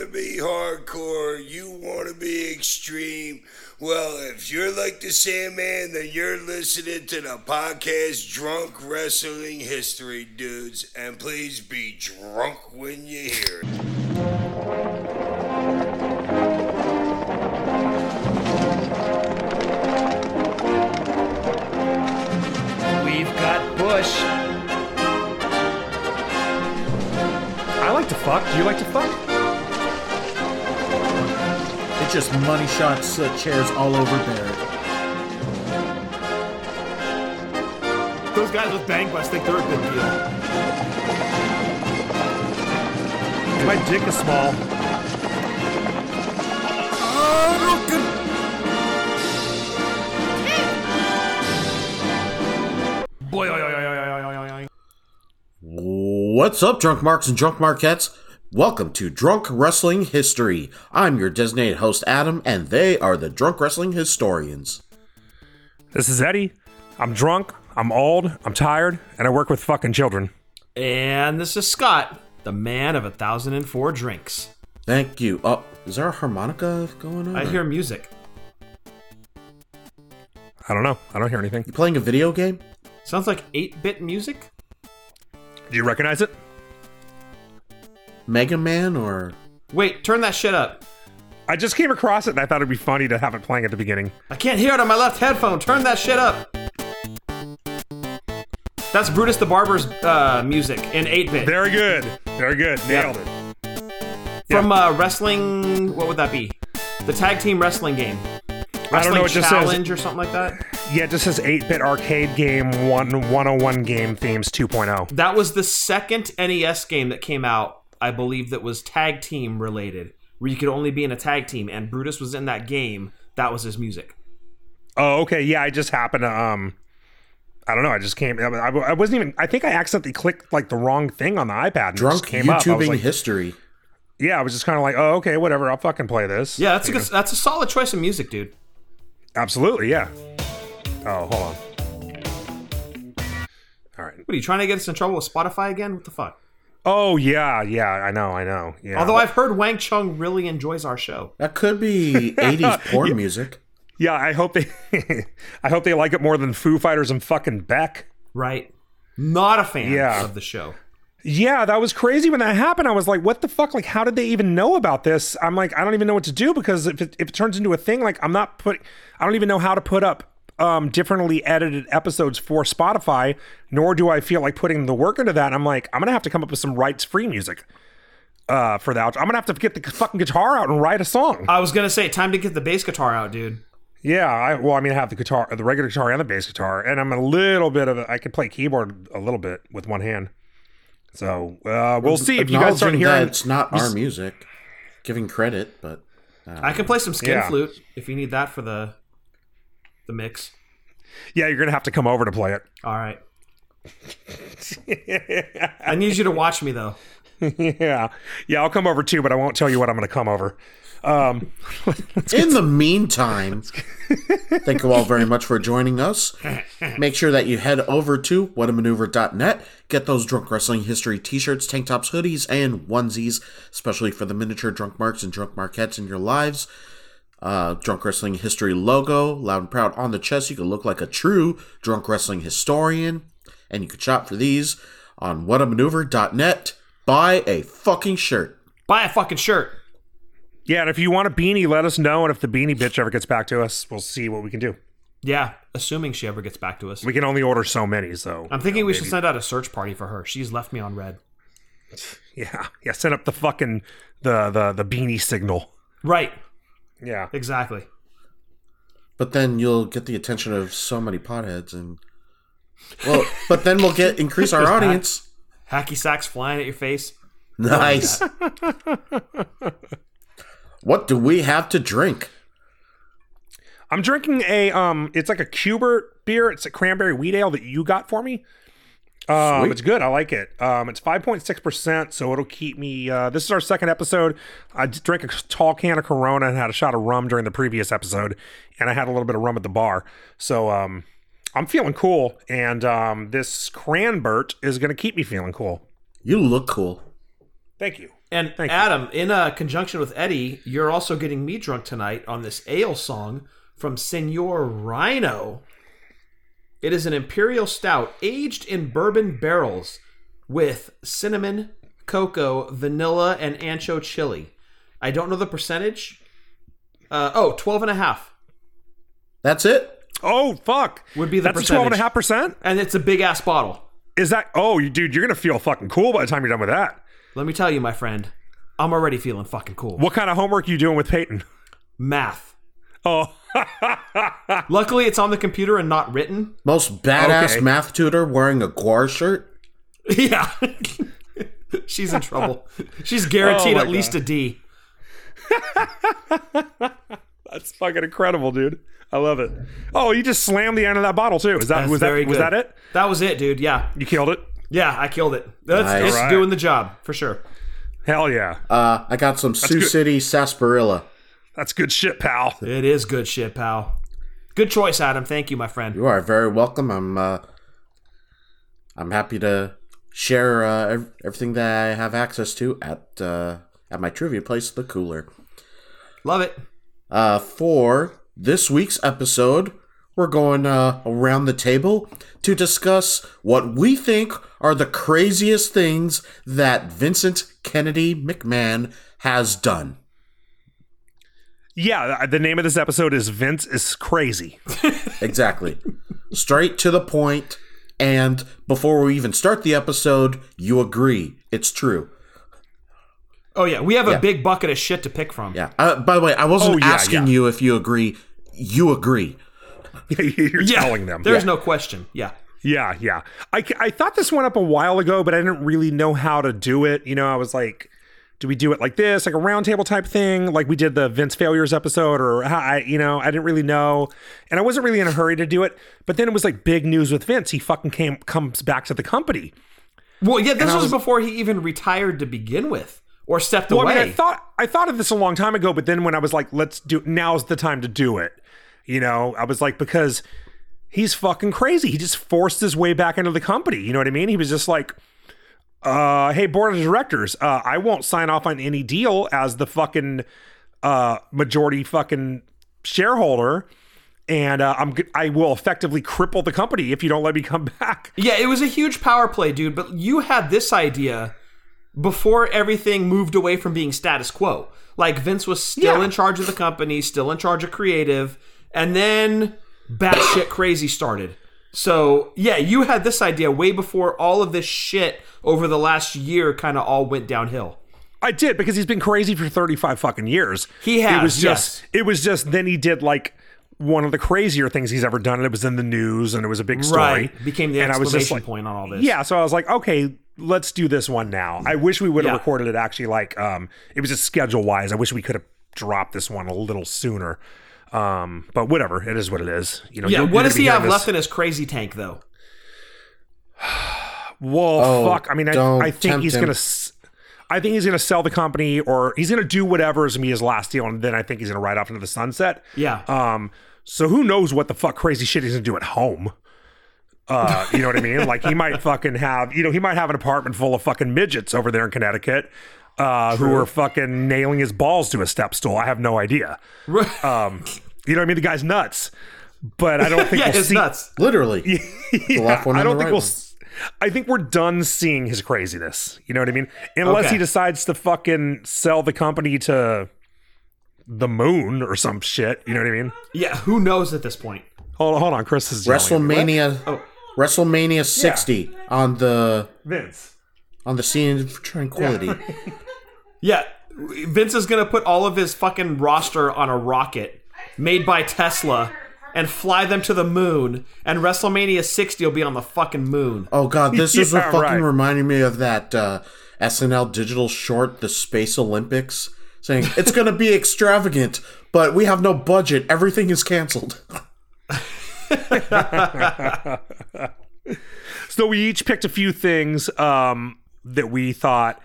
to be hardcore, you want to be extreme. Well, if you're like the Sandman, then you're listening to the podcast Drunk Wrestling History, dudes. And please be drunk when you hear it. We've got Bush. I like to fuck. Do you like to fuck? Just money shot soot uh, chairs all over there. Those guys with bang bust think they're a good deal. My dick is small. What's up, drunk marks and drunk marquettes? Welcome to Drunk Wrestling History. I'm your designated host, Adam, and they are the Drunk Wrestling Historians. This is Eddie. I'm drunk, I'm old, I'm tired, and I work with fucking children. And this is Scott, the man of a thousand and four drinks. Thank you. Oh, is there a harmonica going on? I hear music. I don't know. I don't hear anything. You playing a video game? Sounds like 8 bit music? Do you recognize it? Mega Man or Wait, turn that shit up. I just came across it and I thought it'd be funny to have it playing at the beginning. I can't hear it on my left headphone. Turn that shit up. That's Brutus the Barber's uh, music in 8 bit. Very good. Very good. Nailed it. From uh, wrestling, what would that be? The tag team wrestling game. I don't know. It just says challenge or something like that. yeah. It just says eight bit arcade game one 101 game themes oh. 2.0. That was the second NES game that came out, I believe, that was tag team related, where you could only be in a tag team, and Brutus was in that game. That was his music. Oh, okay. Yeah, I just happened to um. I don't know. I just came. I, I wasn't even. I think I accidentally clicked like the wrong thing on the iPad. And drunk just came up. I was like, history? yeah, I was just kind of like, oh, okay, whatever. I'll fucking play this. Yeah, that's a good, that's a solid choice of music, dude. Absolutely, yeah. Oh, hold on. All right. What are you trying to get us in trouble with Spotify again? What the fuck? Oh yeah, yeah. I know, I know. Yeah. Although I've heard Wang Chung really enjoys our show. That could be 80s porn music. yeah, I hope they. I hope they like it more than Foo Fighters and fucking Beck. Right? Not a fan Yeah. of the show. Yeah, that was crazy when that happened. I was like, what the fuck? Like, how did they even know about this? I'm like, I don't even know what to do because if it, if it turns into a thing, like, I'm not putting, I don't even know how to put up um, differently edited episodes for Spotify, nor do I feel like putting the work into that. And I'm like, I'm going to have to come up with some rights free music uh, for the outro. I'm going to have to get the fucking guitar out and write a song. I was gonna say, time to get the bass guitar out, dude. Yeah, I, well, I mean, I have the guitar, the regular guitar and the bass guitar, and I'm a little bit of a, I can play keyboard a little bit with one hand. So uh, we'll see if you guys start Acknowledging that hearing. it's not our music. Giving credit, but I can play some skin Yeah. flute if you need that for the the mix. Yeah, you're gonna have to come over to play it. All right. I need you to watch me though. yeah, yeah, I'll come over too, but I won't tell you what I'm gonna come over. Um, In the meantime, thank you all very much for joining us. Make sure that you head over to whatamaneuver.net, get those Drunk Wrestling History t shirts, tank tops, hoodies, and onesies, especially for the miniature drunk marks and drunk marquettes in your lives. Uh, drunk Wrestling History logo, loud and proud on the chest. You can look like a true drunk wrestling historian. And you can shop for these on whatamaneuver.net. Buy a fucking shirt. Buy a fucking shirt. yeah, and if you want a beanie, let us know, and if the beanie bitch ever gets back to us, we'll see what we can do. Yeah, assuming she ever gets back to us. We can only order so many, so I'm thinking we should send out a search party for her. She's left me on red. yeah, yeah. Send up the fucking the the the beanie signal. Right. Yeah, Exactly. But then you'll get the attention of so many potheads and well, but then we'll get increase our audience. Hacky sacks flying at your face. Nice. what do we have to drink? I'm drinking a um. It's like a Cubert beer. It's a cranberry wheat ale that you got for me. Um, Sweet. it's good. I like it. Um, it's 5.6%, so it'll keep me. Uh, this is our second episode. I drank a tall can of Corona and had a shot of rum during the previous episode, and I had a little bit of rum at the bar. So um, I'm feeling cool, and um, this Cranbert is going to keep me feeling cool. You look cool. Thank you. And Thank you. Adam, in uh, conjunction with Eddie, you're also getting me drunk tonight on this ale song from Senor Rhino. It is an imperial stout aged in bourbon barrels with cinnamon, cocoa, vanilla, and ancho chili. I don't know the percentage. Uh, oh, 12 and a half That's it. Oh fuck! would be the That's twelve and a percentage. half percent. And it's a big ass bottle. Is that? Oh, you dude, you're gonna feel fucking cool by the time you're done with that. Let me tell you, my friend, I'm already feeling fucking cool. What kind of homework you doing with Peyton? Math. Oh, Luckily, it's on the computer and not written. Most badass Okay. math tutor wearing a GWAR shirt. Yeah. She's in trouble. She's guaranteed Oh my at least a D. that's fucking incredible, dude. I love it. Oh, you just slammed the end of that bottle too. Is that That's was that very was that it? That was it, dude. Yeah. You killed it. Yeah, I killed it. That's Nice. it's Alright. doing the job for sure. Hell yeah, Uh, I got some Sioux good. City sarsaparilla. That's good shit, pal. It is good shit, pal. Good choice, Adam. Thank you, my friend. You are very welcome. I'm uh, I'm happy to share uh, everything that I have access to at uh, at my trivia place, the Cooler. Love it. Uh, for this week's episode, we're going uh, around the table to discuss what we think are the craziest things that Vincent Kennedy McMahon has done. Yeah, the name of this episode is Vince is crazy. Exactly. Straight to the point. And before we even start the episode, you agree. It's true. Oh yeah, we have a big bucket of shit to pick from. Yeah. Uh, by the way, I wasn't Oh, yeah, asking yeah. you if you agree. You agree. You're Yeah, telling them. There's no question. Yeah. Yeah, yeah. I, I thought this went up a while ago, but I didn't really know how to do it. You know, I was like, do we do it like this, like a roundtable type thing, like we did the Vince failures episode, or how I, you know, I didn't really know, and I wasn't really in a hurry to do it. But then it was like big news with Vince. He fucking came comes back to the company. Well, yeah, this was, was- before he even retired to begin with, or stepped Well, away. I mean, I thought I thought of this a long time ago, but then when I was like, let's do now's the time to do it. You know, I was like, because he's fucking crazy. He just forced his way back into the company. You know what I mean? He was just like, uh, hey, board of directors, uh, I won't sign off on any deal as the fucking uh majority fucking shareholder. And uh, I'm I will effectively cripple the company if you don't let me come back. Yeah, it was a huge power play, dude. But you had this idea before everything moved away from being status quo. Like Vince was still Yeah. in charge of the company, still in charge of creative, and then batshit crazy started. So yeah, you had this idea way before all of this shit over the last year kind of all went downhill. I did because he's been crazy for 35 fucking years. He It was just yes. it was just then he did like one of the crazier things he's ever done and it was in the news and it was a big story. Right, became the And I was just like- point on all this. Yeah, so I was like, okay, let's do this one now. I wish we would have Yeah. recorded it actually like um it was just schedule wise. I wish we could have dropped this one a little sooner. Um, but whatever, it is what it is. You know, Yeah, you're- what you're does he have hearing this- left in his crazy tank though? Well, Oh, fuck. I mean, I, I think he's him. gonna. I think he's gonna sell the company, or he's gonna do whatever is gonna be his last deal, and then I think he's gonna ride off into the sunset. Yeah. Um. So who knows what the fuck crazy shit he's gonna do at home? Uh, you know what I mean? Like he might fucking have, you know, he might have an apartment full of fucking midgets over there in Connecticut, uh, who were fucking nailing his balls to a step stool. I have no idea. Um, you know what I mean? The guy's nuts, but I don't think yeah, we'll see. nuts. Literally. the left one I and don't the think right we'll. one. s- I think we're done seeing his craziness. You know what I mean? Unless Okay. he decides to fucking sell the company to the moon or some shit. You know what I mean? Yeah, who knows at this point? Hold on, hold on. Chris is yelling at me. WrestleMania Oh. WrestleMania 60 on the Vince. on the scene of tranquility. Yeah, Vince is gonna put all of his fucking roster on a rocket made by Tesla and fly them to the moon. And WrestleMania 60 will be on the fucking moon. Oh god, this is Yeah, a fucking right. reminding me of that uh, SNL digital short, the Space Olympics, saying it's going to be extravagant, but we have no budget. Everything is canceled. So we each picked a few things um, that we thought a-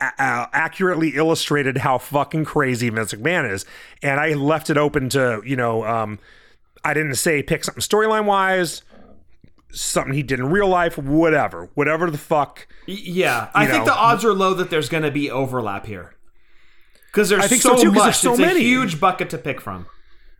uh, accurately illustrated how fucking crazy Vince McMahon is, and I left it open to you know. Um, I didn't say pick something storyline wise. something he did in real life, whatever, whatever the fuck. Yeah, I You think the odds are low that there's going to be overlap here. Because there's so, so, too, much. there's so it's many. a huge bucket to pick from.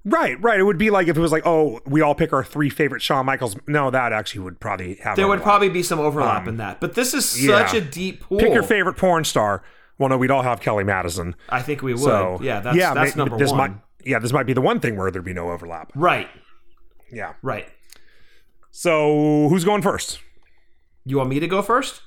Right, right. It would be like if it was like, oh, we all pick our three favorite Shawn Michaels. No, that actually would probably have. There would probably be some overlap in that. But this is Um, yeah. such a deep pool. pick your favorite porn star. Well, no, we'd all have Kelly Madison. I think we would. So yeah, that's that's ma- number this one. Might, yeah, this might be the one thing where there'd be no overlap. Right, Yeah. right. So who's going first? You want me to go first?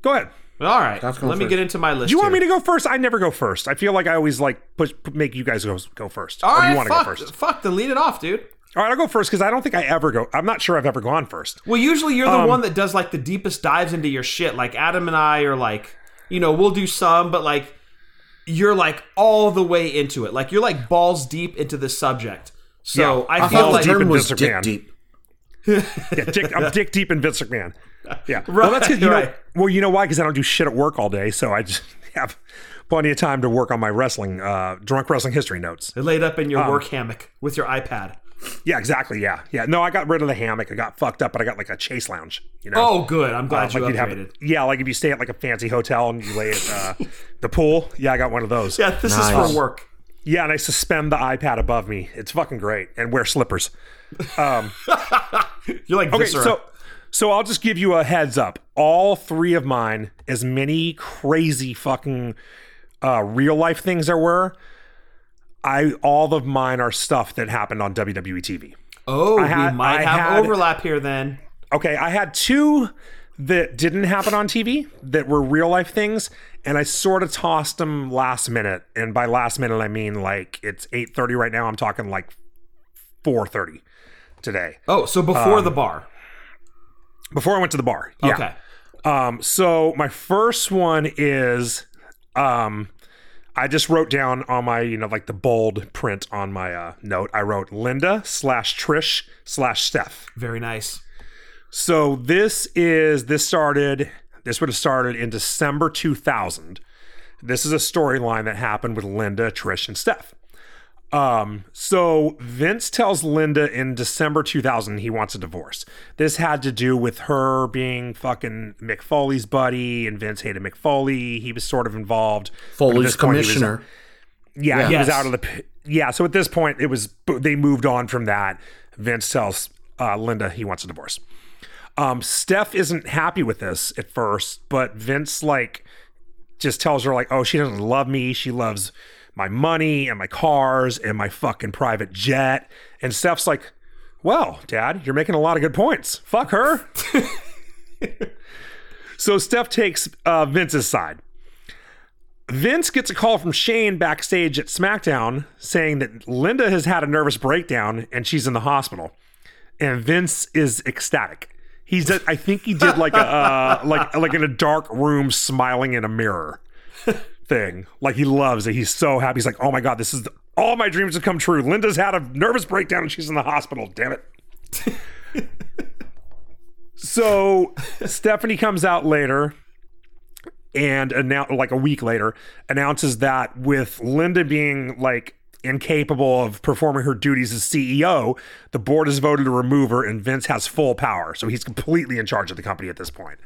Go ahead. All right. Let going me get into my list. Do you want here. me to go first? I never go first. I feel like I always like push make you guys go go first. All or do right, you want to fuck, go first? fuck, then lead it off, dude. All right, I'll go first because I don't think I ever go. I'm not sure I've ever gone first. Well, usually you're the Um, one that does like the deepest dives into your shit. Like Adam and I are like, you know, we'll do some, but like you're like all the way into it. Like you're like balls deep into the subject. So Yeah, I, I feel thought the like deep in term was dick deep. Yeah, dick, I'm dick deep in Vince McMahon. Yeah. well, that's good. You know, right. well, you know why? Because I don't do shit at work all day, so I just have plenty of time to work on my wrestling, uh, drunk wrestling history notes. It laid up in your Um, work hammock with your iPad. Yeah, exactly. Yeah, yeah. No, I got rid of the hammock. I got fucked up, but I got like a chase lounge. You know. Oh, good. I'm glad you like you'd have upgraded. yeah, like if you stay at like a fancy hotel and you lay at uh, the pool. Yeah, I got one of those. Yeah, this is for work. Yeah, and I suspend the iPad above me. It's fucking great, and wear slippers. You're like Okay, Viscera. so so I'll just give you a heads up. All three of mine, as many crazy fucking uh, real life things there were, I all of mine are stuff that happened on WWE TV. oh, had- we might I have had- overlap here then. Okay, I had two that didn't happen on TV that were real life things, and I sort of tossed them last minute. And by last minute, I mean like it's eight thirty right now. I'm talking like four thirty today Oh, so Um, before the bar. before I went to the bar. Yeah. Okay. Um, so my first one is um I just wrote down on my, you know, like the bold print on my uh, note, I wrote Linda slash Trish slash Steph. Very nice. So this is this started this would have started in December 2000. This is a storyline that happened with Linda, Trish, and Steph. Um, so Vince tells Linda in December 2000 he wants a divorce. This had to do with her being fucking Mick Foley's buddy, and Vince hated Mick Foley. He was sort of involved. Foley's this point, he was- commissioner. yeah, he Yes. was out of the. p- Yeah, so at this point, it was they moved on from that. Vince tells uh, Linda he wants a divorce. Um, Steph isn't happy with this at first, but Vince like just tells her like, "Oh, she doesn't love me. She loves my money and my cars and my fucking private jet." And Steph's like, "Well, Dad, you're making a lot of good points. Fuck her." so Steph takes uh, Vince's side. Vince gets a call from Shane backstage at SmackDown saying that Linda has had a nervous breakdown and she's in the hospital. And Vince is ecstatic. He's I think he did like a uh, like like in a dark room smiling in a mirror thing. Like he loves it. He's so happy. He's like, "Oh my god, this is all my dreams have come true. Linda's had a nervous breakdown and she's in the hospital. Damn it." so Stephanie comes out later and announce like a week later announces that with Linda being like incapable of performing her duties as CEO, the board has voted to remove her, and Vince has full power, so he's completely in charge of the company at this point.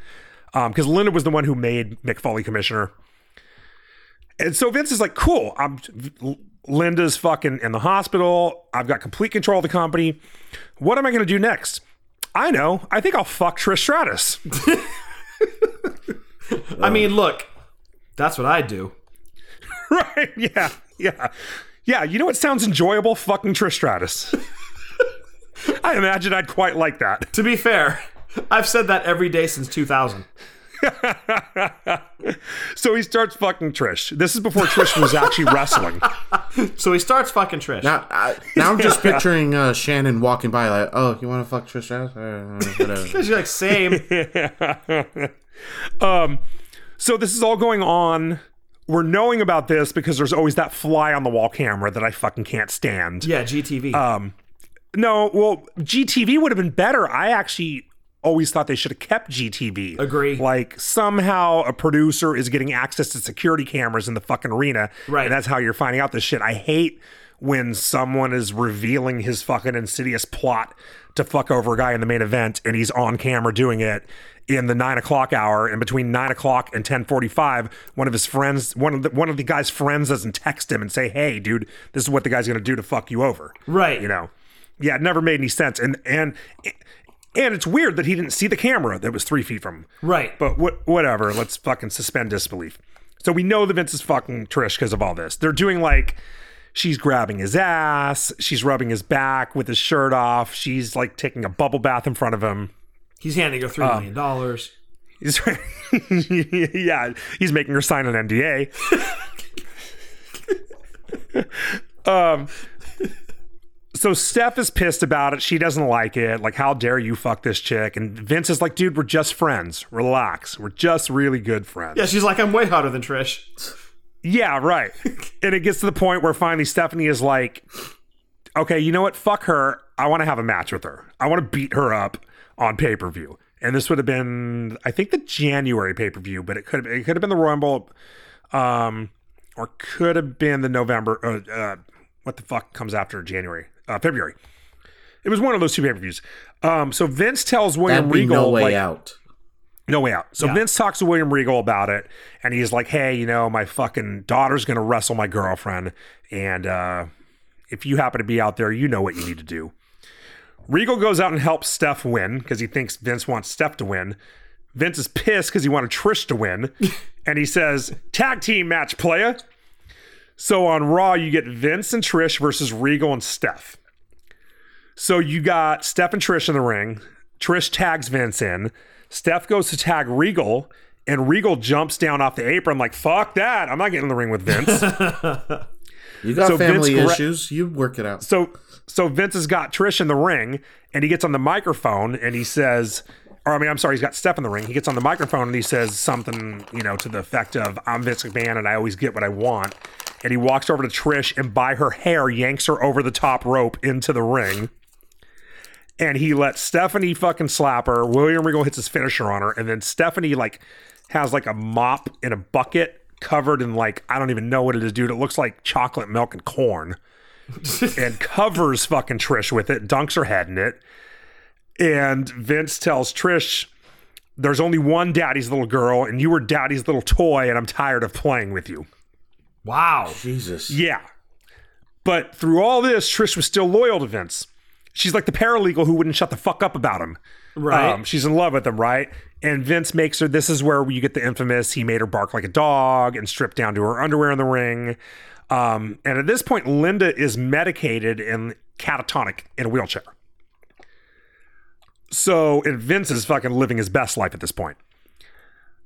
Um, because Linda was the one who made Mick Foley commissioner, and so Vince is like, "Cool, I'm." Linda's fucking in the hospital. I've got complete control of the company. What am I going to do next? I know. I think I'll fuck Trish Stratus. I mean, look, that's what I do. right? Yeah, yeah, yeah. You know what sounds enjoyable? Fucking Trish Stratus. I imagine I'd quite like that. To be fair, I've said that every day since 2000. So he starts fucking Trish. This is before Trish was actually wrestling. So he starts fucking Trish. Now, I, now I'm just picturing uh, Shannon walking by like, oh, you want to fuck Trish Stratus? Whatever. She's like, same. So this is all going on. We're knowing about this because there's always that fly on the wall camera that I fucking can't stand. Yeah, GTV. Um, No, well, GTV would have been better. I actually always thought they should have kept GTV. Agree. Like somehow a producer is getting access to security cameras in the fucking arena. Right. And that's how you're finding out this shit. I hate when someone is revealing his fucking insidious plot to fuck over a guy in the main event and he's on camera doing it in the nine o'clock hour and between nine o'clock and 1045 one of his friends one of the one of the guy's friends doesn't text him and say hey dude this is what the guy's gonna do to fuck you over Right. you know yeah it never made any sense and and and it's weird that he didn't see the camera that was three feet from him Right. but what, whatever. Let's fucking suspend disbelief. So we know that Vince is fucking Trish because of all this. They're doing like she's grabbing his ass, she's rubbing his back with his shirt off, she's like taking a bubble bath in front of him. He's handing her three Um, million dollars. He's yeah, he's making her sign an NDA. um so Steph is pissed about it. She doesn't like it. Like, how dare you fuck this chick? And Vince is like, dude, we're just friends. Relax. We're just really good friends. Yeah, she's like, I'm way hotter than Trish. Yeah, right. and it gets to the point where finally Stephanie is like, okay, you know what? Fuck her. I want to have a match with her. I want to beat her up on pay per view. And this would have been, I think, the January pay per view, but it could have it could have been the Royal Rumble, um, or could have been the November. Uh, uh, what the fuck comes after January? Uh, February. It was one of those two pay per views. Um, so Vince tells William That'd Regal, no way like, out. no way out. So Yeah. Vince talks to William Regal about it, and he's like, "Hey, you know, my fucking daughter's gonna wrestle my girlfriend, and uh, if you happen to be out there, you know what you need to do." Regal goes out and helps Steph win because he thinks Vince wants Steph to win. Vince is pissed because he wanted Trish to win, and he says, "Tag team match, playa." So on Raw, you get Vince and Trish versus Regal and Steph. So you got Steph and Trish in the ring. Trish tags Vince in. Steph goes to tag Regal, and Regal jumps down off the apron like, fuck that. I'm not getting in the ring with Vince. You got So Vince family gra- issues. You work it out. so so Vince has got Trish in the ring, and he gets on the microphone and he says, or I mean, I'm sorry, he's got Steph in the ring. He gets on the microphone and he says something, you know, to the effect of, I'm Vince McMahon and I always get what I want. And he walks over to Trish and by her hair yanks her over the top rope into the ring. And he lets Stephanie fucking slap her. William Regal hits his finisher on her. And then Stephanie like has like a mop in a bucket covered in like, I don't even know what it is, dude. It looks like chocolate milk and corn and covers fucking Trish with it, dunks her head in it. And Vince tells Trish, There's only one daddy's little girl, and you were daddy's little toy, and I'm tired of playing with you. Wow. Jesus. Yeah. But through all this, Trish was still loyal to Vince. She's like the paralegal who wouldn't shut the fuck up about him. Right. Um, she's in love with him, right? And Vince makes her. This is where you get the infamous. He made her bark like a dog and strip down to her underwear in the ring. Um, and at this point, Linda is medicated and catatonic in a wheelchair. So, and Vince is fucking living his best life at this point.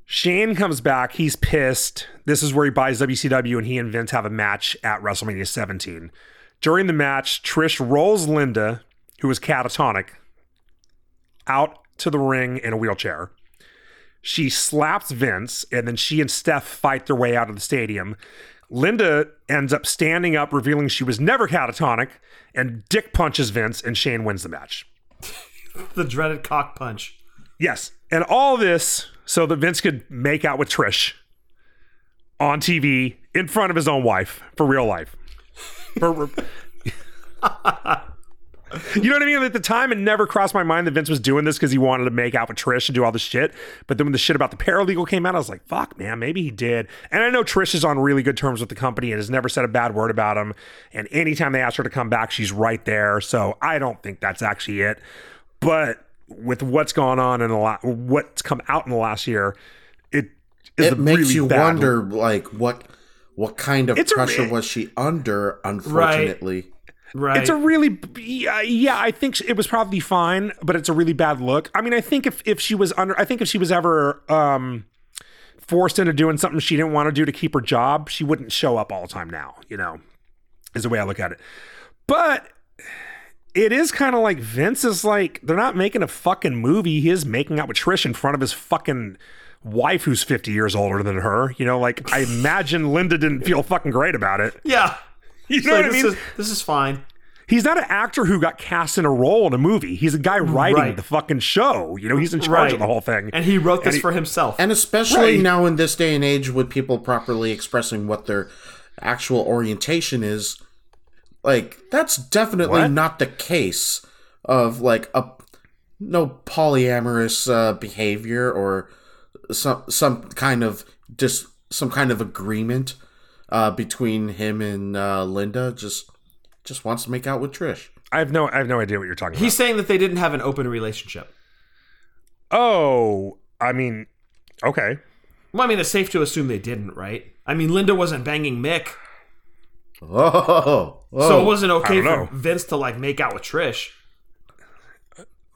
Shane comes back. He's pissed. This is where he buys WCW, and he and Vince have a match at WrestleMania 17. During the match, Trish rolls Linda, who is catatonic, out to the ring in a wheelchair. She slaps Vince, and then she and Steph fight their way out of the stadium. Linda ends up standing up, revealing she was never catatonic, and dick punches Vince, and Shane wins the match. the dreaded cock punch. Yes. And all this so that Vince could make out with Trish on TV in front of his own wife for real life. For, you know what I mean? At the time, it never crossed my mind that Vince was doing this because he wanted to make out with Trish and do all this shit. But then when the shit about the paralegal came out, I was like, fuck, man, maybe he did. And I know Trish is on really good terms with the company and has never said a bad word about him. And anytime they ask her to come back, she's right there. So I don't think that's actually it. But with what's gone on in the la- what's come out in the last year, it is It a makes really you bad- wonder, like what what kind of It's a- pressure was she under? Unfortunately, Right. It's a really yeah, yeah, I think it was probably fine, but it's a really bad look. I mean, I think if if she was under I think if she was ever um forced into doing something she didn't want to do to keep her job, she wouldn't show up all the time now, you know. Is the way I look at it. But it is kind of like Vince is like they're not making a fucking movie. He is making out with Trish in front of his fucking wife who's 50 years older than her. You know, like I imagine Linda didn't feel fucking great about it. yeah. You know So what I this mean? is this is fine. He's not an actor who got cast in a role in a movie. He's a guy writing Right. the fucking show. You know, he's in charge Right. of the whole thing. And he wrote this he- for himself. and especially Right. now in this day and age, with people properly expressing what their actual orientation is, Like that's definitely What? not the case of like a no polyamorous uh, behavior or some some kind of just some kind of agreement uh, between him and uh, Linda. Just just wants to make out with Trish. I have no I have no idea what you're talking about. He's saying that they didn't have an open relationship. Oh, I mean, okay. Well, I mean, it's safe to assume they didn't, right? I mean, Linda wasn't banging Mick, Oh, so it wasn't okay for know. Vince to like make out with Trish.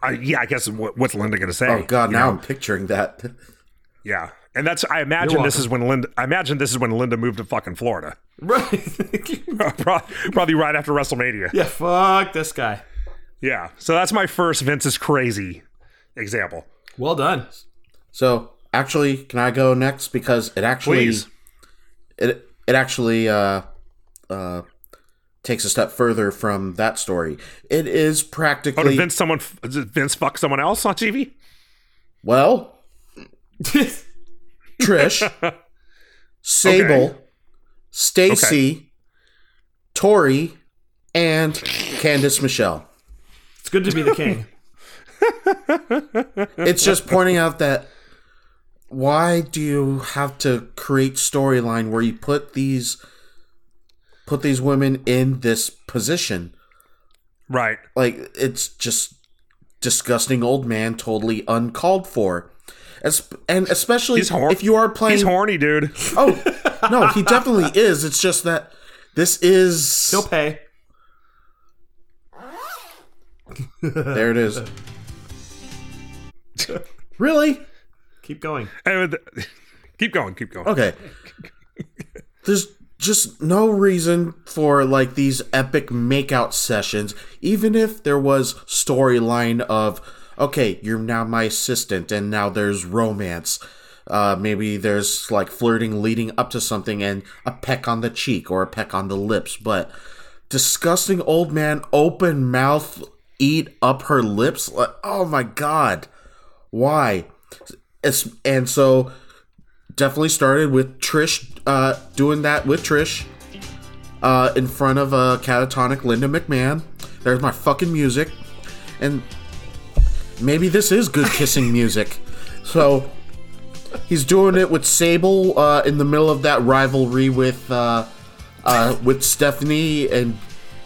I, yeah, I guess what, what's Linda going to say? oh god! you Now know? I'm picturing that. yeah, and that's I imagine this is when Linda. I imagine this is when Linda moved to fucking Florida, Right. Probably right after WrestleMania. yeah, fuck this guy. Yeah, so that's my first Vince is crazy example. Well done. So actually, can I go next because it actually Please. it it actually uh, uh, takes a step further from that story. It is Oh, practically did Vince someone did Vince fuck someone else on TV? well, Trish, Sable, Okay. Stacy, Torrie, and Candice Michelle. it's good to be the king. It's just pointing out that why do you have to create storyline where you put these put these women in this position? Right. Like it's just disgusting old man, totally uncalled for. As, and especially hor- if you are playing He's horny, dude. Oh no, he definitely is. It's just that this is He'll pay. there. It is. really? Keep going. Keep going, keep going. Okay. There's just no reason for like these epic makeout sessions, even if there was storyline of okay, you're now my assistant, and now there's romance. Uh, maybe there's like flirting leading up to something and a peck on the cheek or a peck on the lips, but disgusting old man open mouth eat up her lips like oh my god why it's, and so definitely started with Trish uh, doing that with Trish uh, in front of a catatonic Linda McMahon. There's my fucking music, and maybe this is good kissing music. So he's doing it with Sable uh, in the middle of that rivalry with uh, uh, with Stephanie, and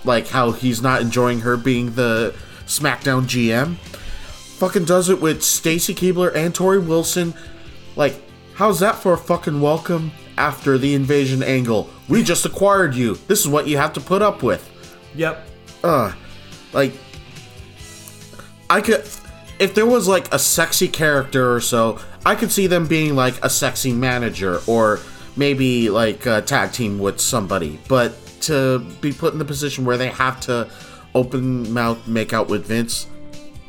like how he's not enjoying her being the SmackDown GM. Fucking does it with Stacy Keibler and Torrie Wilson. Like, how's that for a fucking welcome after the invasion angle? We just acquired you. This is what you have to put up with. Yep. Uh, Like, I could, if there was like a sexy character or so, I could see them being like a sexy manager or maybe like a tag team with somebody. But to be put in the position where they have to open mouth make out with Vince,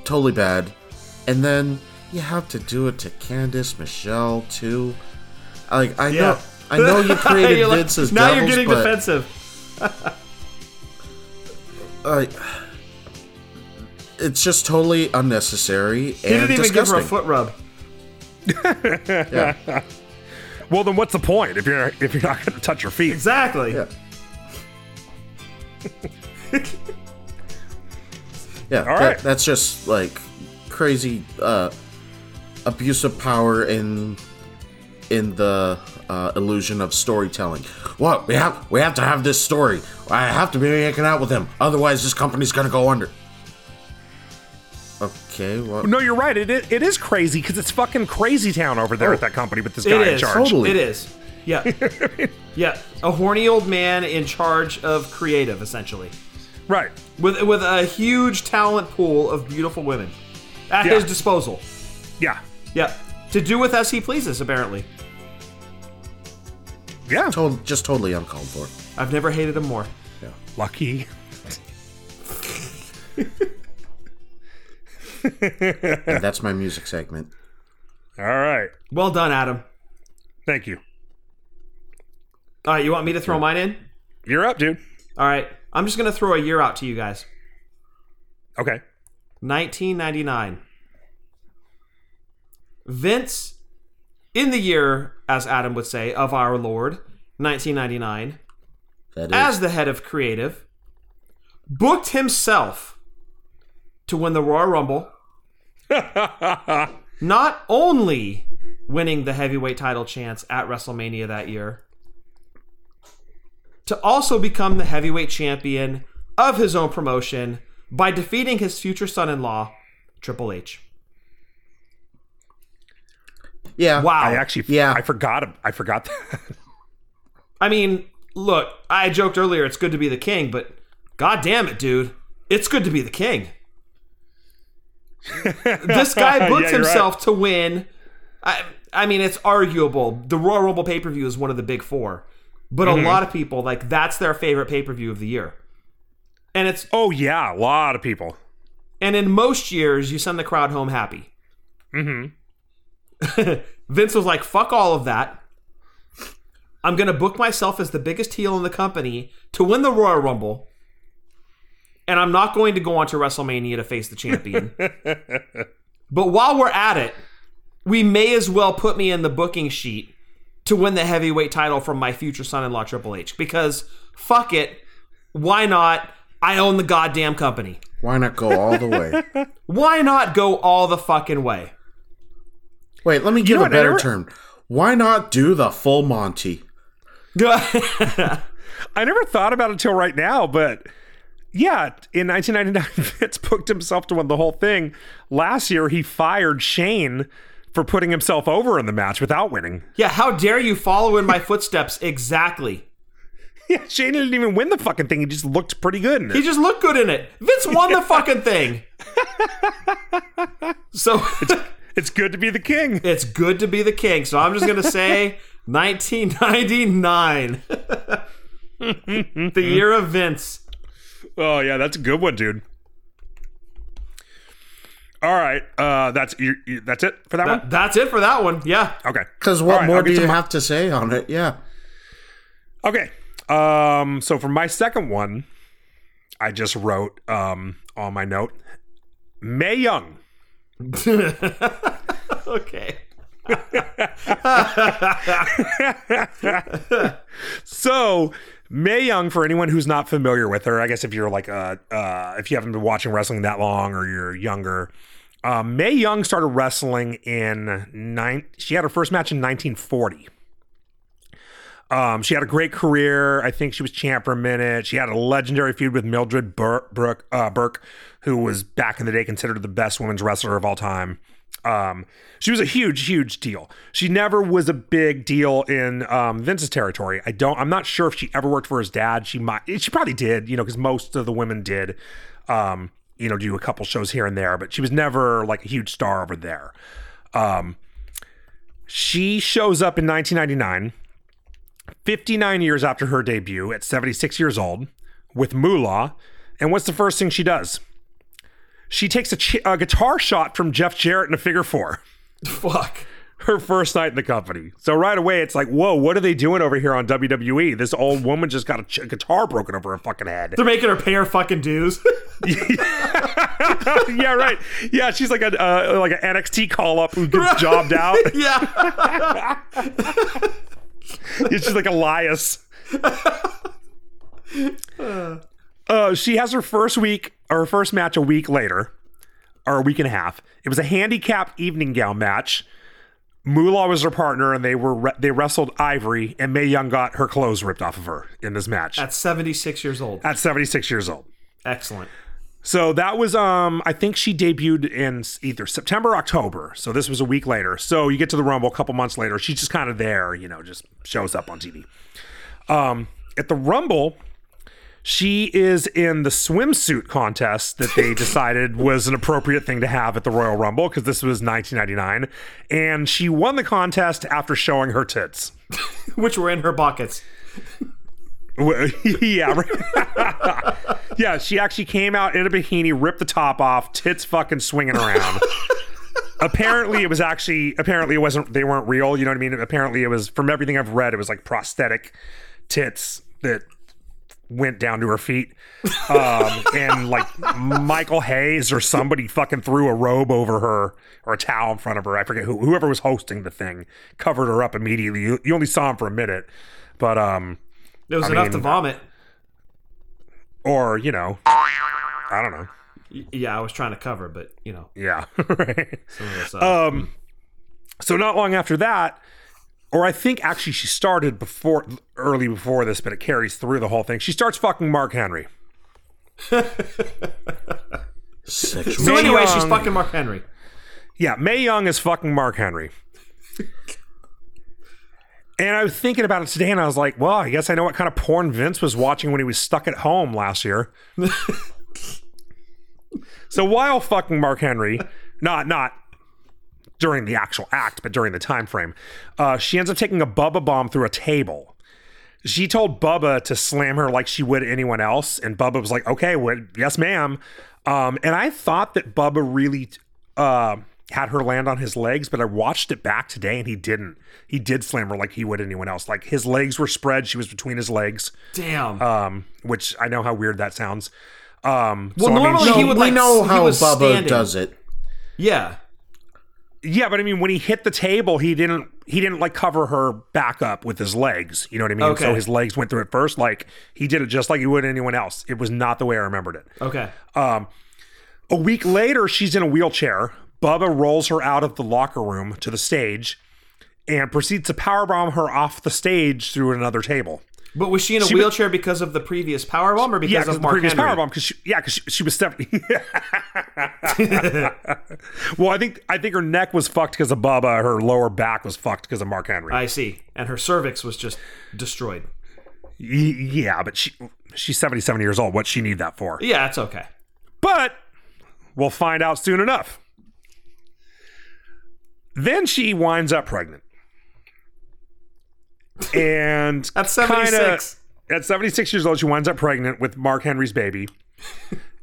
totally bad. And then you have to do it to Candice Michelle too. Like I know, I know you created You're like- Vince as now devils, you're getting but, defensive. uh, it's just totally unnecessary He and didn't even give her a foot rub. yeah. Well, then what's the point if you're if you're not going to touch your feet? Exactly. Yeah. Yeah, All that- that's just like crazy uh, abuse of power in in the uh, illusion of storytelling. What we have we have to have this story. I have to be making out with him, otherwise this company's gonna go under. Okay, what? No, you're right. It is, it is crazy because it's fucking crazy town over there Oh. at that company with this It guy in is. charge. Totally. It is. Yeah. yeah. A horny old man in charge of creative, essentially. Right. With with a huge talent pool of beautiful women at Yeah. his disposal. Yeah. Yeah. To do with as he pleases, apparently. Yeah. To- just totally uncalled for. I've never hated him more. Yeah. Lucky. And that's my music segment. All right. Well done, Adam. Thank you. All right, you want me to throw mine in? You're up, dude. All right. I'm just going to throw a year out to you guys. Okay. 1999. Vince, in the year, as Adam would say, of our Lord, 1999, That is as the head of creative, booked himself to win the Royal Rumble. Not only winning the heavyweight title chance at WrestleMania that year, to also become the heavyweight champion of his own promotion by defeating his future son in law, Triple H. Yeah. Wow. I actually, Yeah. I forgot. I forgot that. I mean, look, I joked earlier it's good to be the king, but god damn it, dude. It's good to be the king. this guy booked Yeah, you're himself to win. I, I mean, it's arguable. The Royal Rumble pay per view is one of the big four, but Mm-hmm. a lot of people like that's their favorite pay per view of the year. And it's Oh yeah, a lot of people. and in most years you send the crowd home happy. Mm-hmm. Vince was like, "Fuck all of that. I'm gonna book myself as the biggest heel in the company to win the Royal Rumble, and I'm not going to go on to WrestleMania to face the champion. but while we're at it, we may as well put me in the booking sheet to win the heavyweight title from my future son-in-law Triple H because fuck it, why not? I own the goddamn company." Why not go all the way? Why not go all the fucking way? Wait, let me give know a better Eric? term. Why not do the full Monty? I never thought about it until right now, but yeah, in 1999, Vince booked himself to win the whole thing. Last year, he fired Shane for putting himself over in the match without winning. yeah, how dare you follow in my footsteps exactly? Yeah, Shane didn't even win the fucking thing. He just looked pretty good in it. He just looked good in it. Vince won the fucking thing. So It's good to be the king. it's good to be the king. So I'm just going to say 1999. the year of Vince. Oh yeah, that's a good one, dude. All right, uh, that's you, you, that's it for that, That- that's it for that one. Yeah. Okay, Because All what right, more I'll do get you to my- have to say on it? Yeah. Okay. Um, so for my second one, I just wrote um, on my note Mae Young. Okay. So Mae Young, for anyone who's not familiar with her, I guess if you're like uh, uh if you haven't been watching wrestling that long or you're younger, um, Mae Young started wrestling in nine. She had her first match in 1940. Um, she had a great career. I think she was champ for a minute. She had a legendary feud with Mildred Bur- Brooke, uh, Burke, who was back in the day considered the best women's wrestler of all time. Um, she was a huge, huge deal. She never was a big deal in um, Vince's territory. I don't. I'm not sure if she ever worked for his dad. She might. She probably did. You know, because most of the women did. Um, you know, do a couple shows here and there, but she was never like a huge star over there. Um, she shows up in 1999, 59 years after her debut, at 76 years old, with Moolah. And what's the first thing she does? She takes a, ch- a guitar shot from Jeff Jarrett in a figure four. Fuck. Her first night in the company. So right away, it's like, whoa, what are they doing over here on WWE? This old woman just got a, ch- guitar broken over her fucking head. They're making her pay her fucking dues. yeah, right. Yeah, she's like a uh, like an NXT call up who gets jobbed out. yeah. She's like Elias. Uh, she has her first week or her first match a week later, or a week and a half. It was a handicap evening gown match. Moolah was her partner, and they were re- they wrestled Ivory, and Mae Young got her clothes ripped off of her in this match At 76 years old. at 76 years old. Excellent. So that was um I think she debuted in either September or October. So this was a week later. So you get to the Rumble a couple months later. She's just kind of there, you know, just shows up on TV. Um at the Rumble, she is in the swimsuit contest that they decided was an appropriate thing to have at the Royal Rumble because this was 1999 and she won the contest after showing her tits. Which were in her pockets. Yeah, yeah. She actually came out in a bikini, ripped the top off, tits fucking swinging around. apparently, it was actually apparently it wasn't. They weren't real. You know what I mean? Apparently, it was from everything I've read. It was like prosthetic tits that went down to her feet. Um, and like Michael Hayes or somebody fucking threw a robe over her or a towel in front of her. I forget who. Whoever was hosting the thing covered her up immediately. You, you only saw him for a minute, but um. It was I enough to vomit. or you know, I don't know. Yeah, I was trying to cover, but you know, Yeah. right. some of this, uh, Um, so not long after that, or I think actually she started before, early before this, but it carries through the whole thing. She starts fucking Mark Henry. Sexual. so anyway, she's fucking Mark Henry. Yeah, Mae Young is fucking Mark Henry. and I was thinking about it today, and I was like, well, I guess I know what kind of porn Vince was watching when he was stuck at home last year. so while fucking Mark Henry, not not during the actual act, but during the time frame, uh, she ends up taking a Bubba bomb through a table. She told Bubba to slam her like she would anyone else, and Bubba was like, "Okay, well, yes, ma'am." Um, and I thought that Bubba really uh, had her land on his legs, but I watched it back today, and he didn't. He did slam her like he would anyone else. Like his legs were spread; she was between his legs, Damn. um, which I know how weird that sounds. Um, Well, so, I mean, normally she- he would, we like, know how was Bubba standing. does it. yeah. Yeah, but I mean, when he hit the table, he didn't he didn't like cover her back up with his legs. You know what I mean? Okay. So his legs went through it first. Like he did it just like he would anyone else. It was not the way I remembered it. Okay. Um, a week later, she's in a wheelchair. Bubba rolls her out of the locker room to the stage and proceeds to powerbomb her off the stage through another table. But was she in a She- wheelchair because of the previous power bomb or because Yeah, of because the Mark previous Henry? powerbomb. Because she, yeah, because she, she was seventy. well, I think I think her neck was fucked because of Bubba. Her lower back was fucked because of Mark Henry. I see. And her cervix was just destroyed. Yeah, but she she's 77 years old. What she need that for? Yeah, it's okay. But we'll find out soon enough. Then she winds up pregnant. And At kinda- 76. at 76 years old, she winds up pregnant with Mark Henry's baby.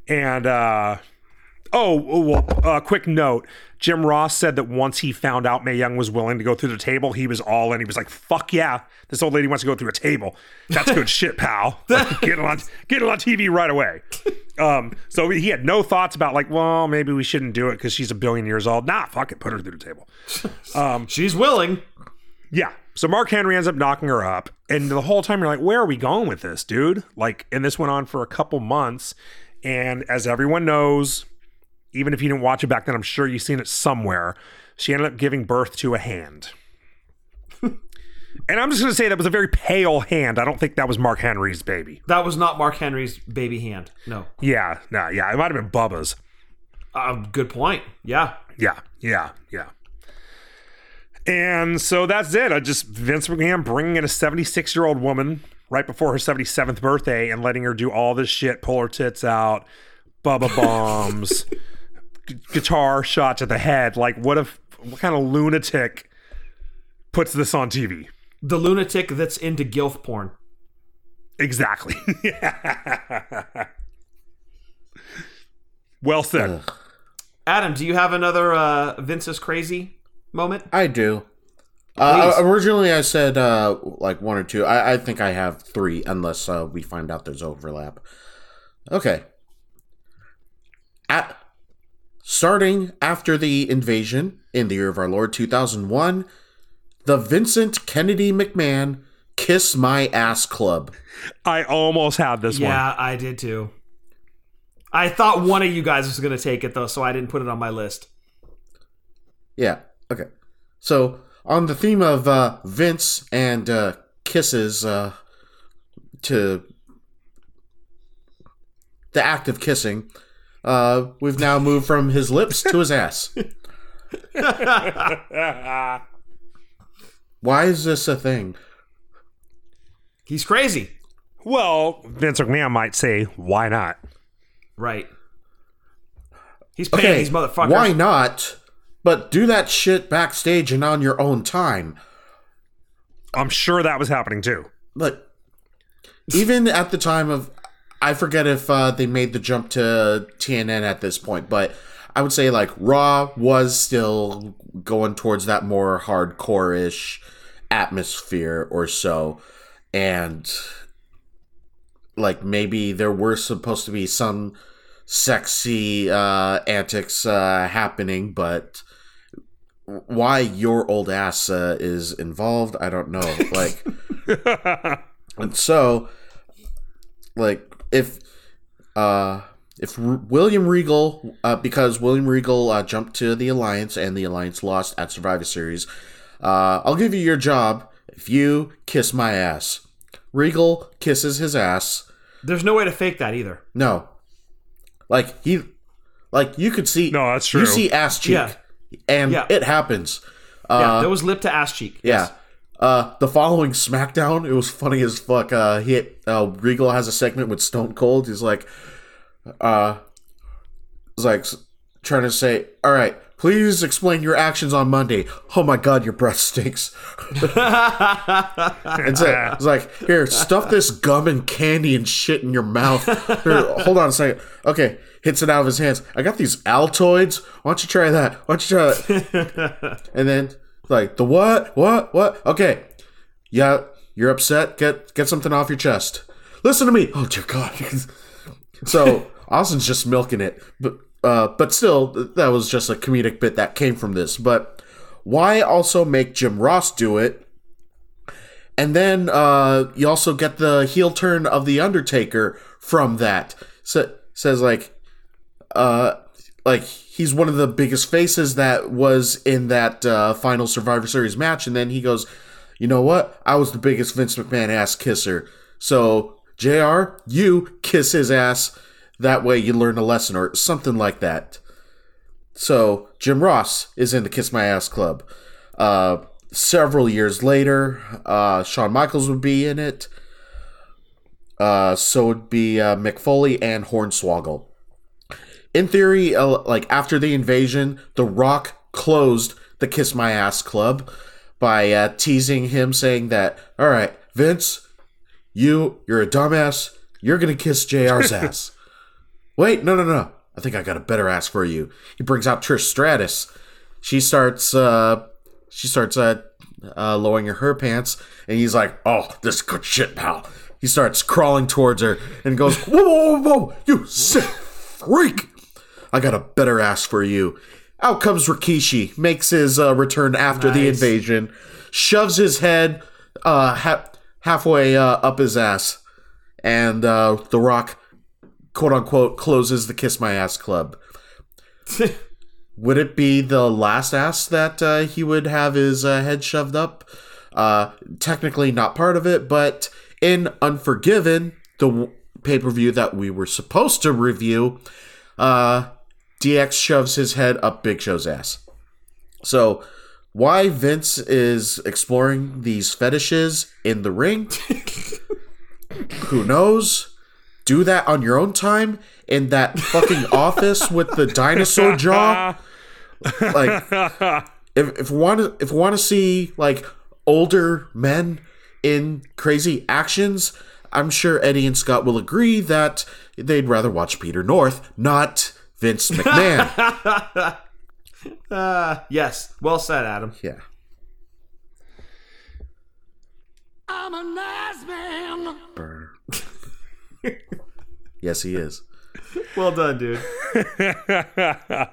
and uh oh, oh, well, uh, quick note. Jim Ross said that once he found out Mae Young was willing to go through the table, he was all in. He was like, "Fuck yeah, this old lady wants to go through a table. That's good shit, pal. Like, get it on, get it on TV right away." Um, so he had no thoughts about like, well, maybe we shouldn't do it because she's a billion years old. Nah, fuck it, put her through the table. She's willing. Yeah. So Mark Henry ends up knocking her up. And the whole time you're like, where are we going with this, dude? Like, and this went on for a couple months. And as everyone knows, even if you didn't watch it back then, I'm sure you've seen it somewhere. She ended up giving birth to a hand. and I'm just going to say that was a very pale hand. I don't think that was Mark Henry's baby. That was not Mark Henry's baby hand. No. Yeah. No, yeah. It might have been Bubba's. Uh, good point. Yeah. Yeah, yeah, yeah. And so that's it. I just Vince McMahon bringing in a 76 year old woman right before her 77th birthday and letting her do all this shit, pull her tits out, bubba bombs, gu- guitar shot to the head. Like, what if what kind of lunatic puts this on TV? The lunatic that's into gilf porn. Exactly. well said. Adam, do you have another uh, Vince is crazy moment? I do. Uh, originally, I said uh, like one or two. I, I think I have three, unless uh, we find out there's overlap. Okay. At starting after the invasion in the year of our Lord 2001, the Vincent Kennedy McMahon Kiss My Ass Club. I almost had this one. Yeah, I did too. I thought one of you guys was going to take it though, so I didn't put it on my list. Yeah. Okay. So on the theme of uh, Vince and uh, kisses, uh, to the act of kissing, uh, we've now moved from his lips to his ass. Why is this a thing? He's crazy. Well, Vince McMahon might say, why not? Right. He's paying Okay, these motherfuckers. why not? But do that shit backstage and on your own time. I'm sure that was happening too. But even at the time of, I forget if uh, they made the jump to TNN at this point, but I would say like Raw was still going towards that more hardcore ish atmosphere or so. And like maybe there were supposed to be some sexy uh, antics uh, happening, but why your old ass uh, is involved, I don't know. Like, and so, like, if uh, if R- William Regal, uh, because William Regal uh, jumped to the Alliance and the Alliance lost at Survivor Series, uh, I'll give you your job if you kiss my ass. Regal kisses his ass. There's no way to fake that either. No, like he, like you could see. No, that's true. You see ass cheek, Yeah. And Yeah. it happens. yeah, that was lip to ass cheek. Yeah. Uh, the following SmackDown, it was funny as fuck. Uh, he uh, Regal has a segment with Stone Cold. He's like, uh, he's like trying to say, "All right, please explain your actions on Monday." Oh my God, your breath stinks. it's, like, it's like, here, stuff this gum and candy and shit in your mouth. Here, hold on a second. Okay, hits it out of his hands. I got these Altoids. Why don't you try that? Why don't you try that? and then like the what? What? What? Okay. Yeah you're upset. Get get something off your chest. Listen to me. Oh dear god. So austin's just milking it. But uh but still that was just a comedic bit that came from this. But why also make jim ross do it? And then uh you also get the heel turn of the undertaker from that. So, says like uh like he's one of the biggest faces that was in that uh, final Survivor Series match, and then he goes, "You know what? I was the biggest Vince McMahon ass kisser. So Jr., you kiss his ass. That way, you learn a lesson or something like that." So Jim Ross is in the Kiss My Ass Club. Uh, several years later, uh, Shawn Michaels would be in it. Uh, so it'd be uh, Mick Foley and Hornswoggle in theory, uh, like after the invasion, The Rock closed the Kiss My Ass Club by uh, teasing him, saying that, "All right, Vince, you you're a dumbass. You're gonna kiss Jr's ass." Wait, no, no, no. I think I got a better ass for you. He brings out Trish Stratus. She starts, uh, she starts uh, uh, lowering her pants, and he's like, "Oh, this is good shit, pal." He starts crawling towards her and goes, "Whoa, whoa, whoa, whoa you sick freak!" I got a better ass for you. Out comes Rikishi, makes his uh, return after the invasion, shoves his head uh, ha- halfway uh, up his ass, and uh, The Rock, quote unquote, closes the Kiss My Ass Club. Would it be the last ass that uh, he would have his uh, head shoved up? Uh, technically not part of it, but in Unforgiven, the pay per view that we were supposed to review, uh, DX shoves his head up Big Show's ass. So, why Vince is exploring these fetishes in the ring? Who knows? Do that on your own time in that fucking office with the dinosaur jaw. Like, if if we want to if we want to see like older men in crazy actions, I'm sure Eddie and Scott will agree that they'd rather watch Peter North, not Vince McMahon. Uh, yes. Well said, Adam. yeah. I'm a nice man. Burr. yes, he is. Well done, dude.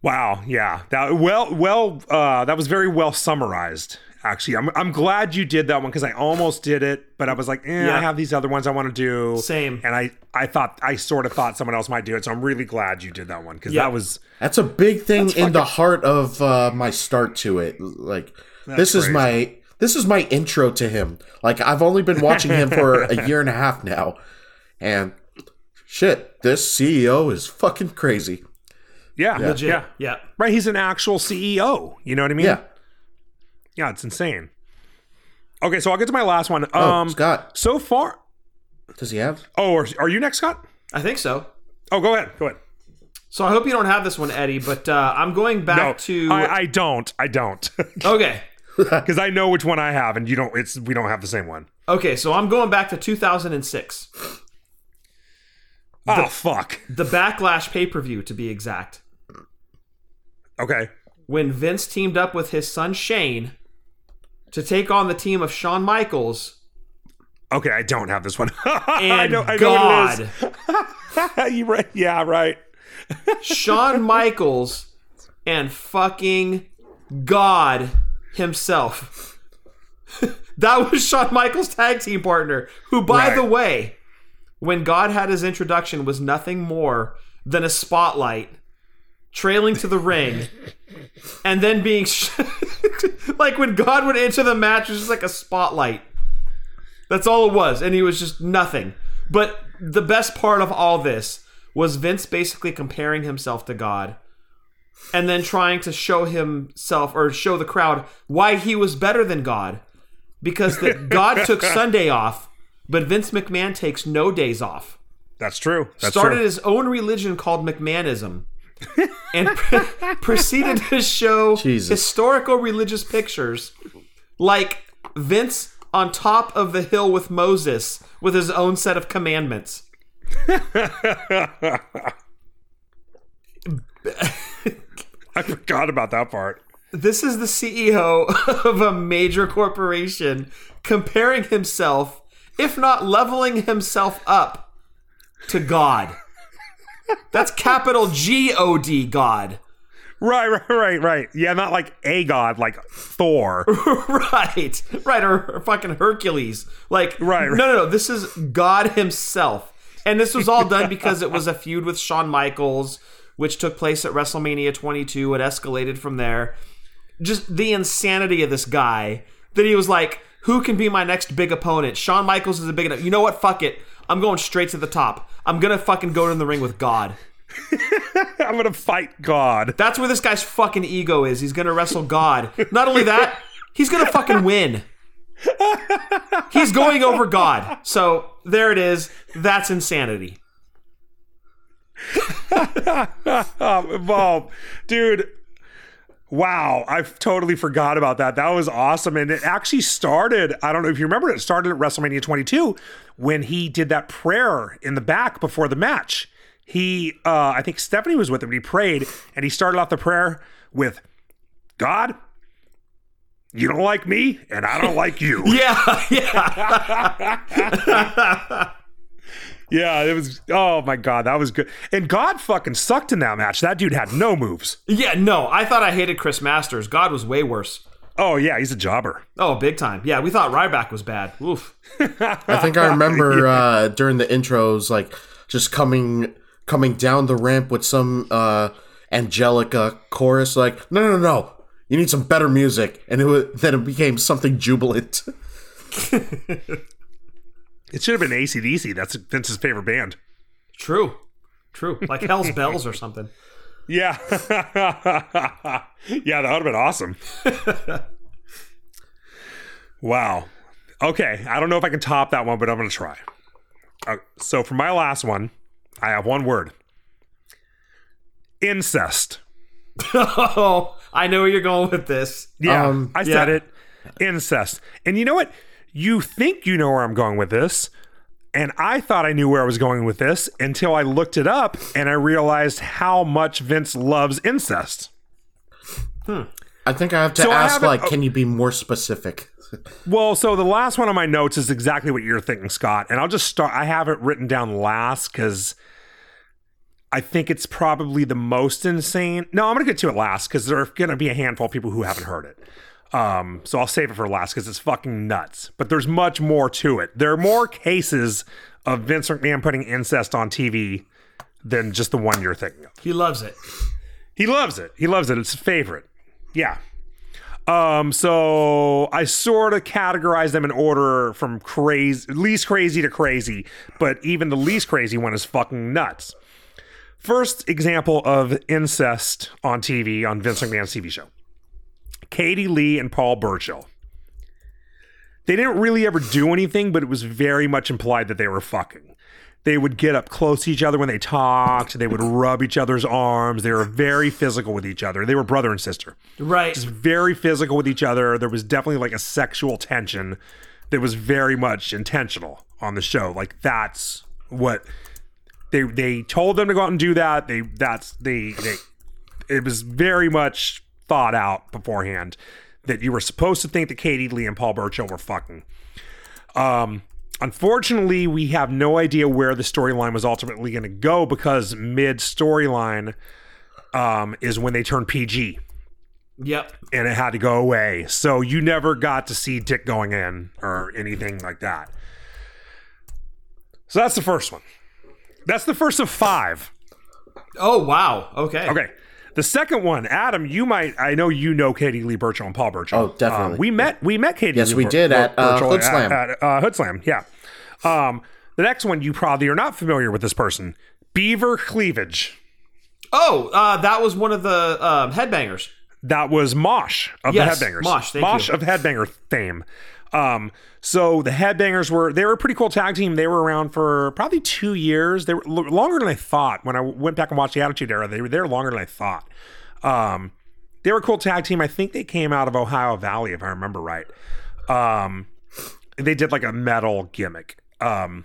Wow, yeah. That well well uh that was very well summarized. Actually, I'm I'm glad you did that one because I almost did it, but I was like, eh, Yeah. I have these other ones I want to do. Same. And I I thought I sort of thought someone else might do it, so I'm really glad you did that one because Yeah. that was That's a big thing in the heart of uh, my start to it. Like this is my this is my intro to him. Like I've only been watching him for a year and a half now, and shit, this CEO is fucking crazy. yeah, Legit. yeah. Yeah. Right, he's an actual CEO. You know what I mean? Yeah. Yeah, it's insane. Okay, so I'll get to my last one. Oh, Um Scott, so far does he have? Oh, are, are you next, Scott? I think so. Oh, go ahead. Go ahead. So I hope you don't have this one, Eddie, but uh, I'm going back No, to. I, I don't. I don't. okay. Because I know which one I have, and you don't. It's we don't have the same one. Okay, so I'm going back to 2006. Oh fuck. The Backlash pay per view, to be exact. Okay. When Vince teamed up with his son Shane to take on the team of Shawn Michaels Okay, I don't have this one. I and know. I God. what it is. you right? Yeah, right. Shawn Michaels and fucking God himself. that was Shawn Michaels' tag team partner, who, by Right. the way, when God had his introduction was nothing more than a spotlight trailing to the ring and then being sh- like when God would enter the match it was just like a spotlight. That's all it was and he was just nothing. But the best part of all this was Vince basically comparing himself to God and then trying to show himself or show the crowd why he was better than God because that God took Sunday off, but Vince McMahon takes no days off. That's true. That's Started true. his own religion called McMahonism. And pre- proceeded to show Jesus. historical religious pictures like Vince on top of the hill with Moses with his own set of commandments. I forgot about that part. This is the CEO of a major corporation comparing himself, if not leveling himself up, to God. That's capital G O D God. Right, right, right, right. Yeah, not like a god like Thor. right, right, or, or fucking Hercules. Like, Right, No, no, no. This is God Himself, and this was all done because it was a feud with Shawn Michaels, which took place at WrestleMania 22. It escalated from there. Just the insanity of this guy that he was like, "Who can be my next big opponent?" Shawn Michaels is a big enough. You know what? Fuck it. I'm going straight to the top. I'm gonna fucking go in the ring with God. I'm gonna fight God. That's where this guy's fucking ego is. He's gonna wrestle God. Not only that, he's gonna fucking win. He's going over God. So there it is. That's insanity. Well, dude, wow, I totally forgot about that. That was awesome. And it actually started, I don't know if you remember, it started at WrestleMania 22 when he did that prayer in the back before the match. He, uh, I think Stephanie was with him, and he prayed, and he started off the prayer with, God, you don't like me, and I don't like you. Yeah, yeah. yeah, it was, oh my God, that was good. And God fucking sucked in that match. That dude had no moves. Yeah, no, I thought I hated Chris Masters. God was way worse. Oh, yeah, he's a jobber. Oh, big time. Yeah, we thought Ryback was bad. Oof. I think I remember uh, during the intros, like just coming coming down the ramp with some uh, Angelica chorus, like no, no, no, no, you need some better music, and it was, then it became something jubilant. It should have been ACDC. That's Vince's favorite band. True. True. Like Hell's Bells or something. Yeah. yeah, that would have been awesome. wow. Okay. I don't know if I can top that one, but I'm going to try. Uh, so for my last one, I have one word incest. Oh, I know where you're going with this. Yeah, Um, I said yeah. it. Incest. And you know what? You think you know where I'm going with this. And I thought I knew where I was going with this until I looked it up and I realized how much Vince loves incest. Hmm. I think I have to So ask, like, can you be more specific? Well, so the last one on my notes is exactly what you're thinking, Scott. And I'll just start. I have it written down last because I think it's probably the most insane. No, I'm going to get to it last because there are going to be a handful of people who haven't heard it. Um, so I'll save it for last because it's fucking nuts. But there's much more to it. There are more cases of Vince McMahon putting incest on TV than just the one you're thinking of. He loves it. He loves it. He loves it. It's his favorite. Yeah. Um, so I sort of categorize them in order from crazy, least crazy to crazy, but even the least crazy one is fucking nuts. First example of incest on TV on Vince McMahon's TV show. Katie Lee and Paul Burchill. They didn't really ever do anything, but it was very much implied that they were fucking. They would get up close to each other when they talked. They would rub each other's arms. They were very physical with each other. They were brother and sister. Right. Just Very physical with each other. There was definitely like a sexual tension that was very much intentional on the show. Like that's what they they told them to go out and do that. They that's they they it was very much thought out beforehand that you were supposed to think that Katie Lee and Paul Burchill were fucking. Um, unfortunately, we have no idea where the storyline was ultimately going to go because mid storyline um, is when they turned PG Yep. and it had to go away. So you never got to see Dick going in or anything like that. So that's the first one. That's the first of five. Oh wow. Okay. Okay. The second one, Adam, you might I know you know Katie Lee Burchill and Paul Burchill. Oh, definitely. Um, we met we met Katie. Yes, Lee we Bur- did at, uh, Hood Slam. At, at, uh, Hood Slam, yeah. Um, the next one, you probably are not familiar with this person, Beaver Cleavage. Oh, uh, that was one of the um, headbangers. That was Mosh of Yes, the Headbangers. Mosh, thank Mosh you. of Headbanger fame. Um, so the Headbangers were they were a pretty cool tag team. They were around for probably two years. They were longer than I thought. When I went back and watched the Attitude Era, they were there longer than I thought. Um, they were a cool tag team. I think they came out of Ohio Valley, if I remember right. Um, they did like a metal gimmick. Um,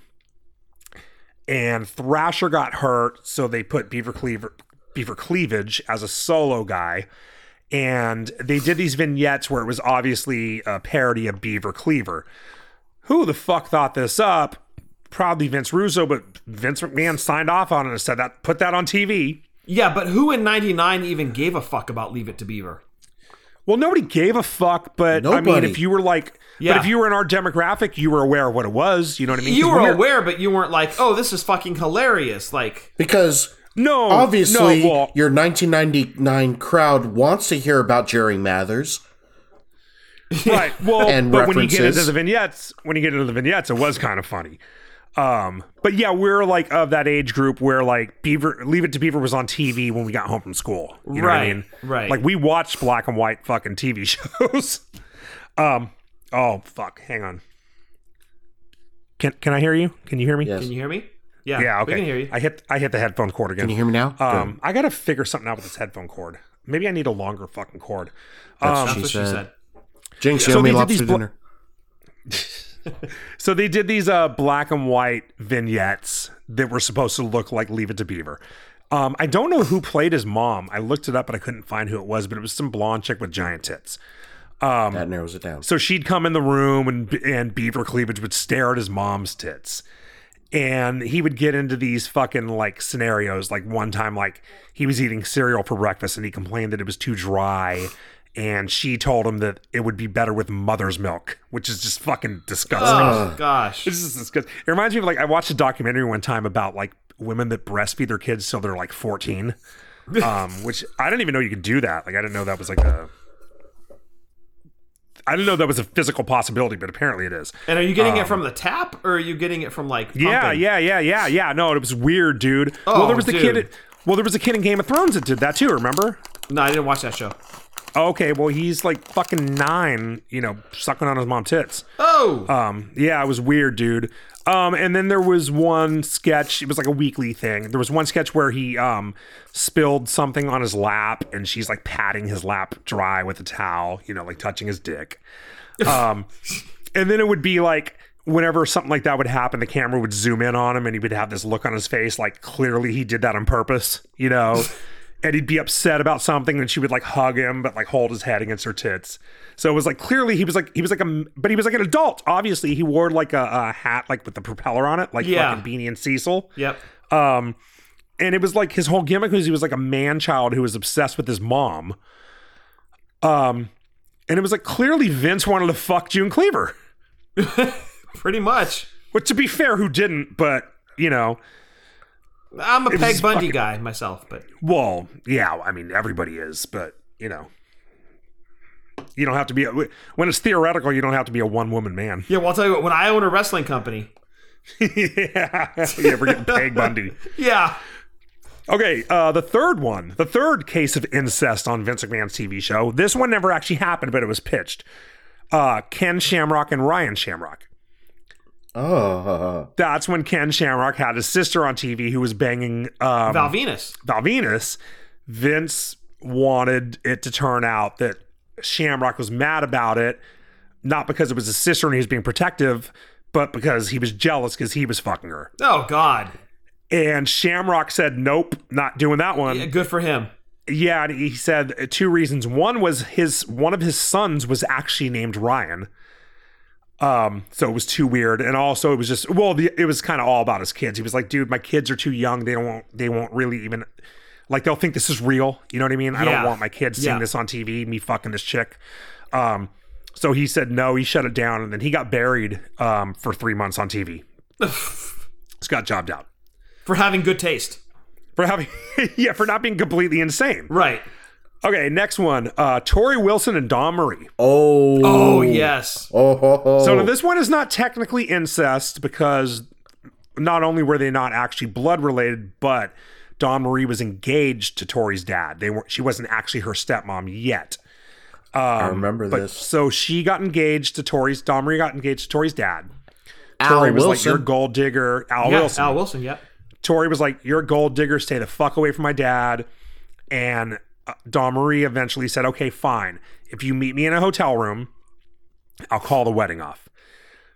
and Thrasher got hurt, so they put Beaver Cleaver, Beaver Cleavage as a solo guy. And they did these vignettes where it was obviously a parody of Beaver Cleaver. Who the fuck thought this up? Probably Vince Russo, but Vince McMahon signed off on it and said that put that on TV. Yeah, but who in '99 even gave a fuck about Leave It to Beaver? Well, nobody gave a fuck, but I mean, if you were like, Yeah. but if you were in our demographic, you were aware of what it was. You know what I mean? You were we're- aware, but you weren't like, "Oh, this is fucking hilarious!" Like, Because No, obviously no, well, your 1999 crowd wants to hear about Jerry Mathers. right. Well, And but when you get into the vignettes, when you get into the vignettes, it was kind of funny. Um, but yeah, we're like of that age group where like Beaver, Leave It to Beaver was on TV when we got home from school. You know what I Right, mean? right. Like we watched black and white fucking TV shows. um, oh fuck, hang on. Can can I hear you? Can you hear me? Yes. can you hear me? Yeah, Yeah, okay. we can hear you. I hit I hit the headphone cord again. Can you hear me now? Um, I gotta figure something out with this headphone cord. Maybe I need a longer fucking cord. That's Um, what she That's what said. she said. Jinx, So you owe me they did lobster these blo- dinner. So they did these uh, black and white vignettes that were supposed to look like Leave It to Beaver. Um, I don't know who played his mom. I looked it up, but I couldn't find who it was. But it was some blonde chick with giant tits. that narrows it down. So she'd come in the room, and and Beaver Cleavage would stare at his mom's tits, and he would get into these fucking like scenarios. Like one time, like he was eating cereal for breakfast, and he complained that it was too dry. And she told him that it would be better with mother's milk, which is just fucking disgusting. Oh gosh. This is disgusting. It reminds me of like I watched a documentary one time about like women that breastfeed their kids till they're like 14. Um, which I didn't even know you could do that. Like I didn't know that was like a I didn't know that was a physical possibility, but apparently it is. And are you getting it from the tap, or are you getting it from like? Um, Yeah, yeah, yeah, yeah, yeah. No, it was weird, dude. Oh, well, there was the dude. kid. Well, there was a kid in Game of Thrones that did that too. Remember? No, I didn't watch that show. Okay, well, he's like fucking nine, you know, sucking on his mom tits. Oh, Um, yeah, it was weird, dude. Um, and then there was one sketch. It was like a weekly thing. There was one sketch where he um spilled something on his lap, and she's like patting his lap dry with a towel, you know, like touching his dick. Um, and then it would be like whenever something like that would happen, the camera would zoom in on him, and he would have this look on his face, like clearly he did that on purpose, you know. and he'd be upset about something, and she would like hug him, but like hold his head against her tits. So it was like clearly he was like he was like a but he was like an adult. Obviously, he wore like a, a hat like with the propeller on it, like Yeah. fucking Beany and Cecil. yep. Um, and it was like his whole gimmick was he was like a man child who was obsessed with his mom. Um, and it was like clearly Vince wanted to fuck June Cleaver. Pretty much. Which to be fair, who didn't? But you know, I'm a Peg Bundy fucking- guy myself, but well, yeah. I mean, everybody is, but you know, you don't have to be. A, when it's theoretical, you don't have to be a one woman man. yeah. Well, I'll tell you what. When I own a wrestling company, yeah, yeah, we're getting Peg Bundy. yeah, Okay, uh, the third one, the third case of incest on Vince McMahon's TV show. This one never actually happened, but it was pitched. Uh, Ken Shamrock and Ryan Shamrock. Oh, That's when Ken Shamrock had his sister on TV who was banging um, Val Venis. Val Venis. Vince wanted it to turn out that Shamrock was mad about it, not because it was his sister and he was being protective, but because he was jealous because he was fucking her. Oh God. And Shamrock said, "Nope, not doing that one." Yeah, good for him. Yeah, and he said two reasons. One was his one of his sons was actually named Ryan. Um, so it was too weird, and also it was just well, the, it was kind of all about his kids. He was like, "Dude, my kids are too young. They don't they won't really even like they'll think this is real. You know what I mean? I Yeah. don't want my kids seeing Yeah. this on TV. Me fucking this chick." Um, so he said no. He shut it down, and then he got buried um for three months on TV. just got jobbed out For having good taste. for having yeah for not being completely insane. Right. Okay, next one. Uh, Torrie Wilson and Dawn Marie. Oh. Oh, yes. Oh, ho, ho. So now this one is not technically incest because not only were they not actually blood related, but Dawn Marie was engaged to Torrie's dad. They were she wasn't actually her stepmom yet. I remember But this. so she got engaged to Torrie's Dawn Marie got engaged to Torrie's dad. Al Torrie was Wilson. like, You're a gold digger. Al Yeah, Wilson. Al Wilson, yep. Torrie was like, You're a gold digger, stay the fuck away from my dad. And Dawn Marie eventually said, Okay, fine. If you meet me in a hotel room, I'll call the wedding off.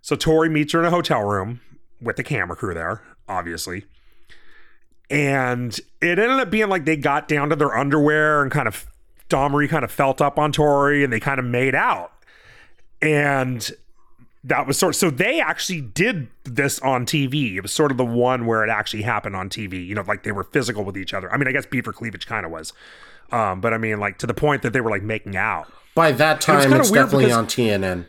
So Torrie meets her in a hotel room with the camera crew there, obviously. And it ended up being like they got down to their underwear and kind of Marie kind of felt up on Torrie and they kind of made out. And that was sort of so they actually did this on TV. It was sort of the one where it actually happened on TV. You know, like they were physical with each other. I mean, I guess beaver cleavage kind of was, um, but I mean, like to the point that they were like making out. By that was time, kinda it's weird definitely because- on TNN.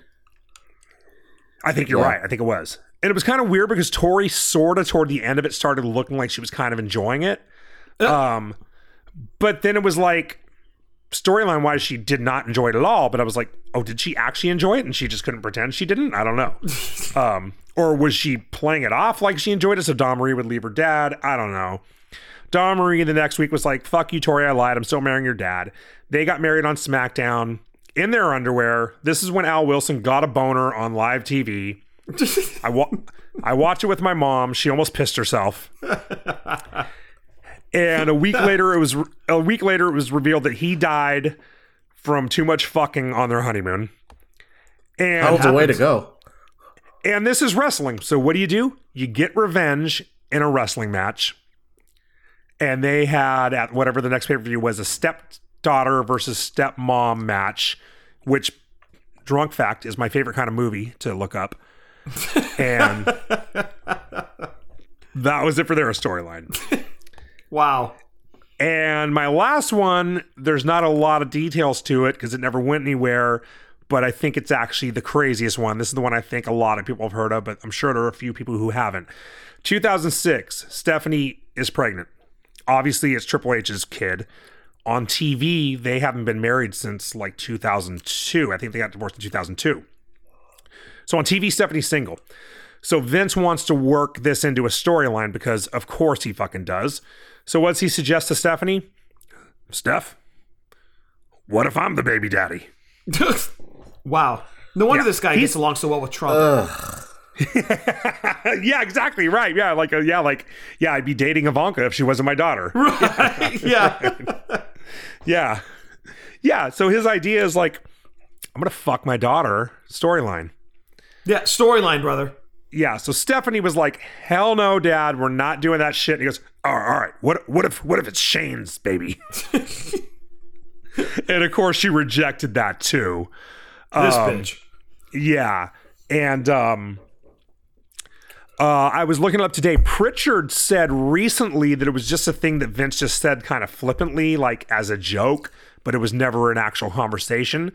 I think you're Yeah. right. I think it was, and it was kind of weird because Torrie sort of toward the end of it started looking like she was kind of enjoying it. Um, but then it was like storyline wise, she did not enjoy it at all. But I was like, oh, did she actually enjoy it? And she just couldn't pretend she didn't. I don't know. um, or was she playing it off like she enjoyed it so Dawn Marie would leave her dad? I don't know. Dawn Marie the next week was like, fuck you, Torrie, I lied. I'm still marrying your dad. They got married on SmackDown in their underwear. This is when Al Wilson got a boner on live TV. I, wa- I watched it with my mom. She almost pissed herself. and a week later, it was a week later it was revealed that he died from too much fucking on their honeymoon. And How's the way to go? and this is wrestling. So what do you do? You get revenge in a wrestling match. And they had at whatever the next pay per view was a stepdaughter versus stepmom match, which drunk fact is my favorite kind of movie to look up. And that was it for their storyline. Wow. And my last one, there's not a lot of details to it because it never went anywhere, but I think it's actually the craziest one. This is the one I think a lot of people have heard of, but I'm sure there are a few people who haven't. 2006, Stephanie is pregnant. Obviously, it's Triple H's kid. On TV, they haven't been married since like 2002. I think they got divorced in 2002. So on TV, Stephanie's single. So Vince wants to work this into a storyline because, of course, he fucking does. So what's he suggest to Stephanie? Steph, what if I'm the baby daddy? wow. No wonder Yeah, this guy he's- gets along so well with Trump. yeah, exactly right. Yeah, like uh, yeah, like yeah, I'd be dating Ivanka if she wasn't my daughter. Right. yeah. Yeah, yeah. So his idea is like, I'm gonna fuck my daughter. Storyline. Yeah. Storyline, brother. Yeah. So Stephanie was like, "Hell no, Dad, we're not doing that shit." And he goes, "All right, all right. What what if what if it's Shane's baby?" and of course, she rejected that too. This Um, bitch. Yeah. And um uh, I was looking up today. Prichard said recently that it was just a thing that Vince just said kind of flippantly, like as a joke, but it was never an actual conversation.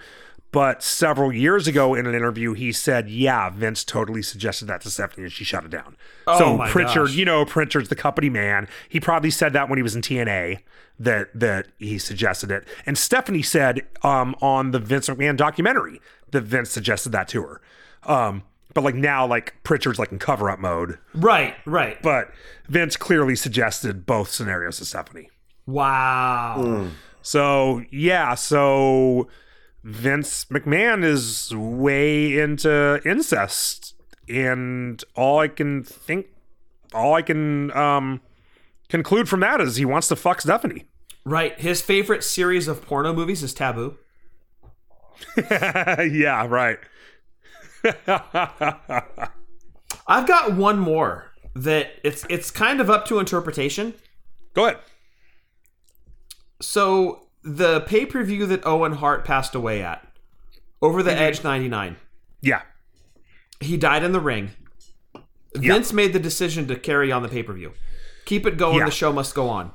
But several years ago in an interview, he said, Yeah, Vince totally suggested that to Stephanie and she shut it down. Oh so Prichard, gosh. you know, Prichard's the company man. He probably said that when he was in TNA that that he suggested it. And Stephanie said um, on the Vince McMahon documentary that Vince suggested that to her. Um, but like now, like Prichard's like in cover up mode. Right. Right. But Vince clearly suggested both scenarios to Stephanie. Wow. So yeah, so Vince McMahon is way into incest, and all I can think, all I can um, conclude from that is he wants to fuck Stephanie. Right. His favorite series of porno movies is Taboo. yeah, right. I've got one more that it's it's kind of up to interpretation. Go ahead. So the pay per view that Owen Hart passed away at, over the Edge '99, Yeah, he died in the ring. Vince made the decision to carry on the pay per view, keep it going. Yeah. The show must go on.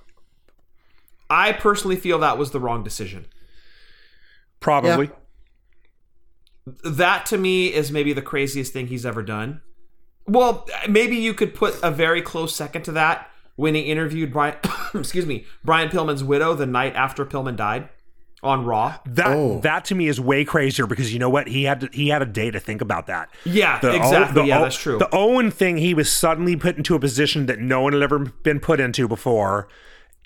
I personally feel that was the wrong decision. probably. That to me is maybe the craziest thing he's ever done. Well, maybe you could put a very close second to that when he interviewed Brian. excuse me, Brian Pillman's widow the night after Pillman died on Raw. That Oh. that to me is way crazier because you know what he had to, he had a day to think about that. Yeah, The exactly. the yeah, O- that's true. The Owen thing, he was suddenly put into a position that no one had ever been put into before,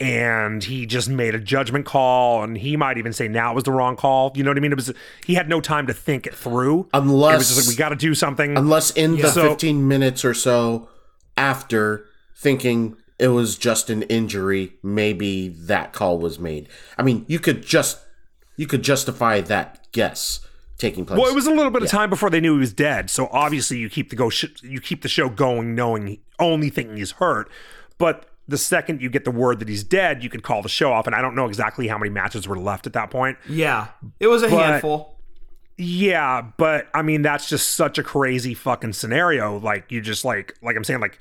and he just made a judgment call. And he might even say now it was the wrong call. You know what I mean? It was he had no time to think it through. it Unless was just like we got to do something. unless in the So- 15 minutes or so after thinking it was just an injury, maybe that call was made. I mean, you could just you could justify that guess taking place. well, it was a little bit of time before they knew he was dead. So obviously, you keep the go sh- you keep the show going, knowing only thinking he's hurt. But the second you get the word that he's dead, you could call the show off. And I don't know exactly how many matches were left at that point. yeah, it was a But- handful. Yeah, but I mean that's just such a crazy fucking scenario. Like you just like like I'm saying like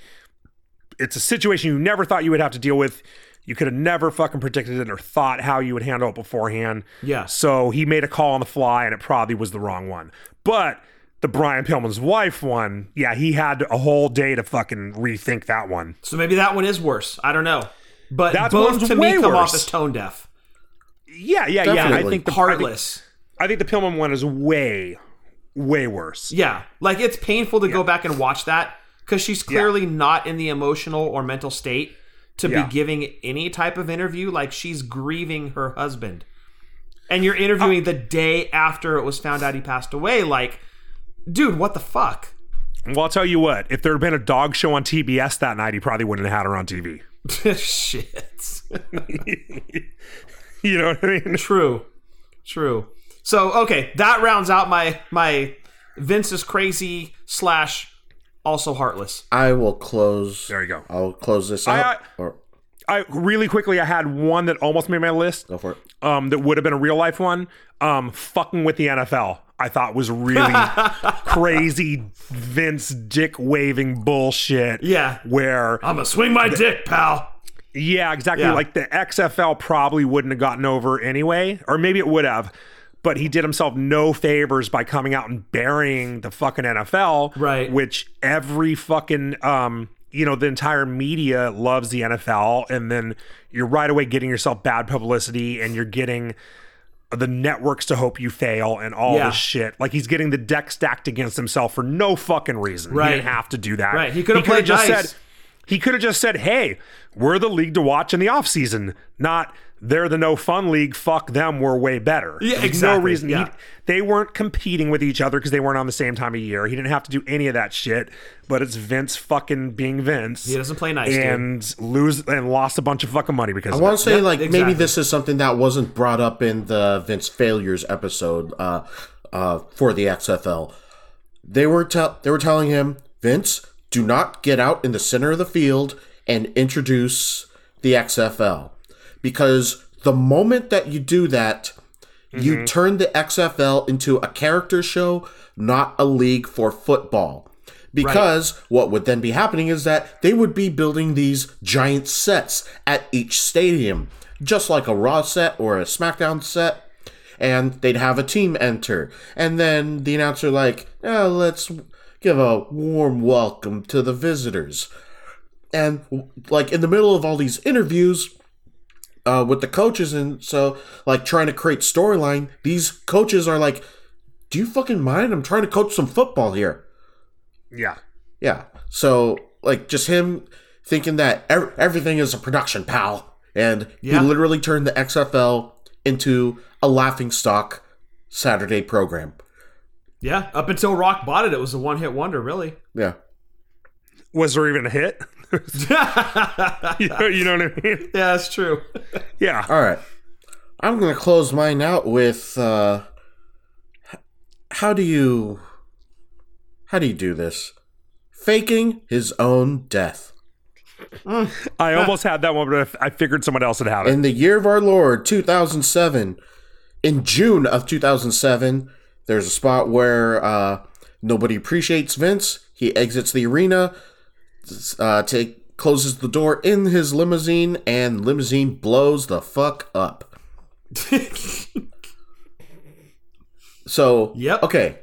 it's a situation you never thought you would have to deal with. You could have never fucking predicted it or thought how you would handle it beforehand. Yeah. So he made a call on the fly and it probably was the wrong one. But the Brian Pillman's wife one, yeah, he had a whole day to fucking rethink that one. So maybe that one is worse. I don't know. But That both to me way come off as tone deaf, Yeah, yeah, yeah. I think the heartless. I think, I think the Pillman one is way, way worse. Yeah, like it's painful to go back and watch that because she's clearly not in the emotional or mental state to Yeah. be giving any type of interview. Like she's grieving her husband, and you're interviewing uh, the day after it was found out he passed away. Like, dude, what the fuck? Well, I'll tell you what. If there had been a dog show on TBS that night, he probably wouldn't have had her on TV. Shit. You know what I mean? True. True. So okay, that rounds out my my Vince is crazy slash also heartless. I will close. There you go. I'll close this I- out. I- or I really quickly, I had one that almost made my list. go for it. Um, that would have been a real life one. Um, fucking with the NFL. I thought was really crazy Vince dick waving bullshit. Yeah. Where I'm gonna swing my dick, pal. Yeah, exactly. Yeah. Like the XFL probably wouldn't have gotten over anyway, or maybe it would have. But he did himself no favors by coming out and burying the fucking NFL, Right. Which every fucking um, you know, the entire media loves the NFL, and then you're right away getting yourself bad publicity, and you're getting the networks to hope you fail and all Yeah. this shit. Like he's getting the deck stacked against himself for no fucking reason. Right. He didn't have to do that. Right. He could have played just nice. said he could have just said, "Hey, we're the league to watch in the off season, not they're the no fun league. Fuck them. We're way better." Yeah, There's exactly. No reason. Yeah. He, they weren't competing with each other because they weren't on the same time of year. He didn't have to do any of that shit. But it's Vince fucking being Vince. He doesn't play nice, dude. and lose and lost a bunch of fucking money because I want to say like exactly. maybe this is something that wasn't brought up in the Vince failures episode uh, uh, for the XFL. They were tell they were telling him, Vince, do not get out in the center of the field and introduce the XFL because the moment that you do that, you mm-hmm. turn the XFL into a character show, not a league for football. Because what would then be happening is that they would be building these giant sets at each stadium, just like a Raw set or a SmackDown set, and they'd have a team enter. And then the announcer, like, "Oh, let's give a warm welcome to the visitors. And, like, in the middle of all these interviews, uh, with the coaches and so like trying to create storyline these coaches are like do you fucking mind i'm trying to coach some football here yeah. yeah so like just him thinking that ev- everything is a production pal and Yeah. he literally turned the xfl into a laughing stock saturday program Yeah, up until Rock bought it, it was a one hit wonder, really. yeah Was there even a hit? Yeah, you, know, you know what I mean? Yeah, that's true. Yeah. all right i'm gonna close mine out with uh how do you how do you do this faking his own death I almost had that one, but I I figured someone else would have it. In the year of our Lord, 2007, in June of 2007, there's a spot where uh, nobody appreciates Vince. He exits the arena, uh, take, closes the door in his limousine, and limousine blows the fuck up. so, Yep. okay,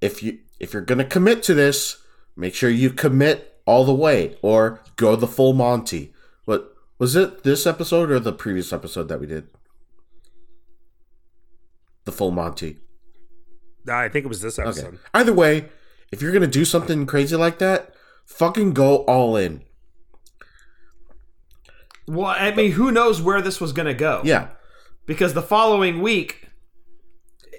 if you if you're gonna commit to this, make sure you commit all the way or go the full Monty. What was it this episode or the previous episode that we did? The full Monty. I think it was this Okay. episode. Either way, if you're gonna do something crazy like that, fucking go all in. Well, I mean, who knows where this was going to go? Yeah. Because the following week,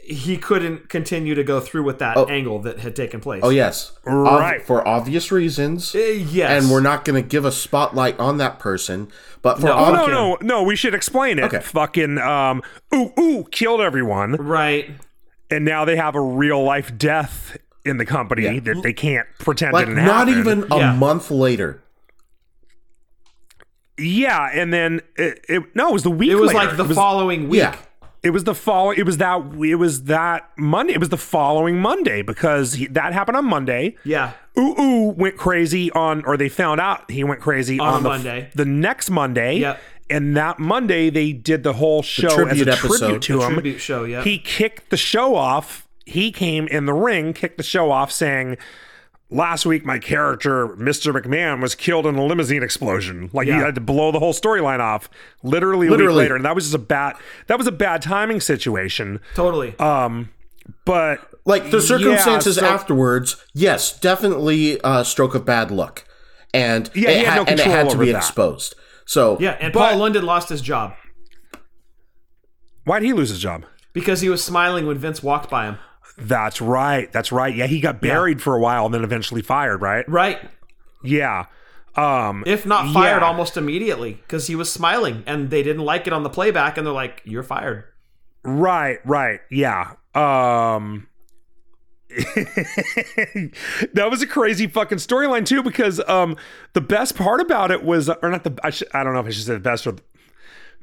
he couldn't continue to go through with that Oh. angle that had taken place. Oh yes. Ob- Right. for obvious reasons. Uh, yes. And we're not gonna give a spotlight on that person, but for No. Ob- no, no, no! We should explain it. Okay. Fucking um, ooh, ooh, killed everyone, right. and now they have a real life death in the company Yeah. that they can't pretend like didn't not happen. even a Yeah. month later. Yeah, and then it, it no, it was the week. It was later. like the was, following week. Yeah. It was the fall. It was that. It was that Monday. It was the following Monday because he, that happened on Monday. Yeah. Ooh Ooh went crazy on, or they found out he went crazy On on, the, Monday. The next Monday. Yep. And that Monday they did the whole show as tribute a episode. tribute to The him. tribute show, yeah. He kicked the show off. He came in the ring, kicked the show off, saying, "Last week my character, Mr. McMahon, was killed in a limousine explosion. Like Yeah. he had to blow the whole storyline off, literally, Literally. later. And that was just a bad. That was a bad timing situation. Totally. Um, But Like the Yeah, circumstances so- afterwards, yes, definitely a stroke of bad luck, and Yeah, it he had no and it had to be that. exposed. So yeah. And but- Paul London lost his job why'd he lose his job? because he was smiling when Vince walked by him. That's right. That's right. Yeah, he got buried for a while and then eventually fired. Right? Right. Yeah. Um, If not fired Yeah. almost immediately because he was smiling and they didn't like it on the playback and they're like, you're fired. Right, right. Yeah. Um that was a crazy fucking storyline too because um the best part about it was or not the I, sh- I don't know if I should say the best or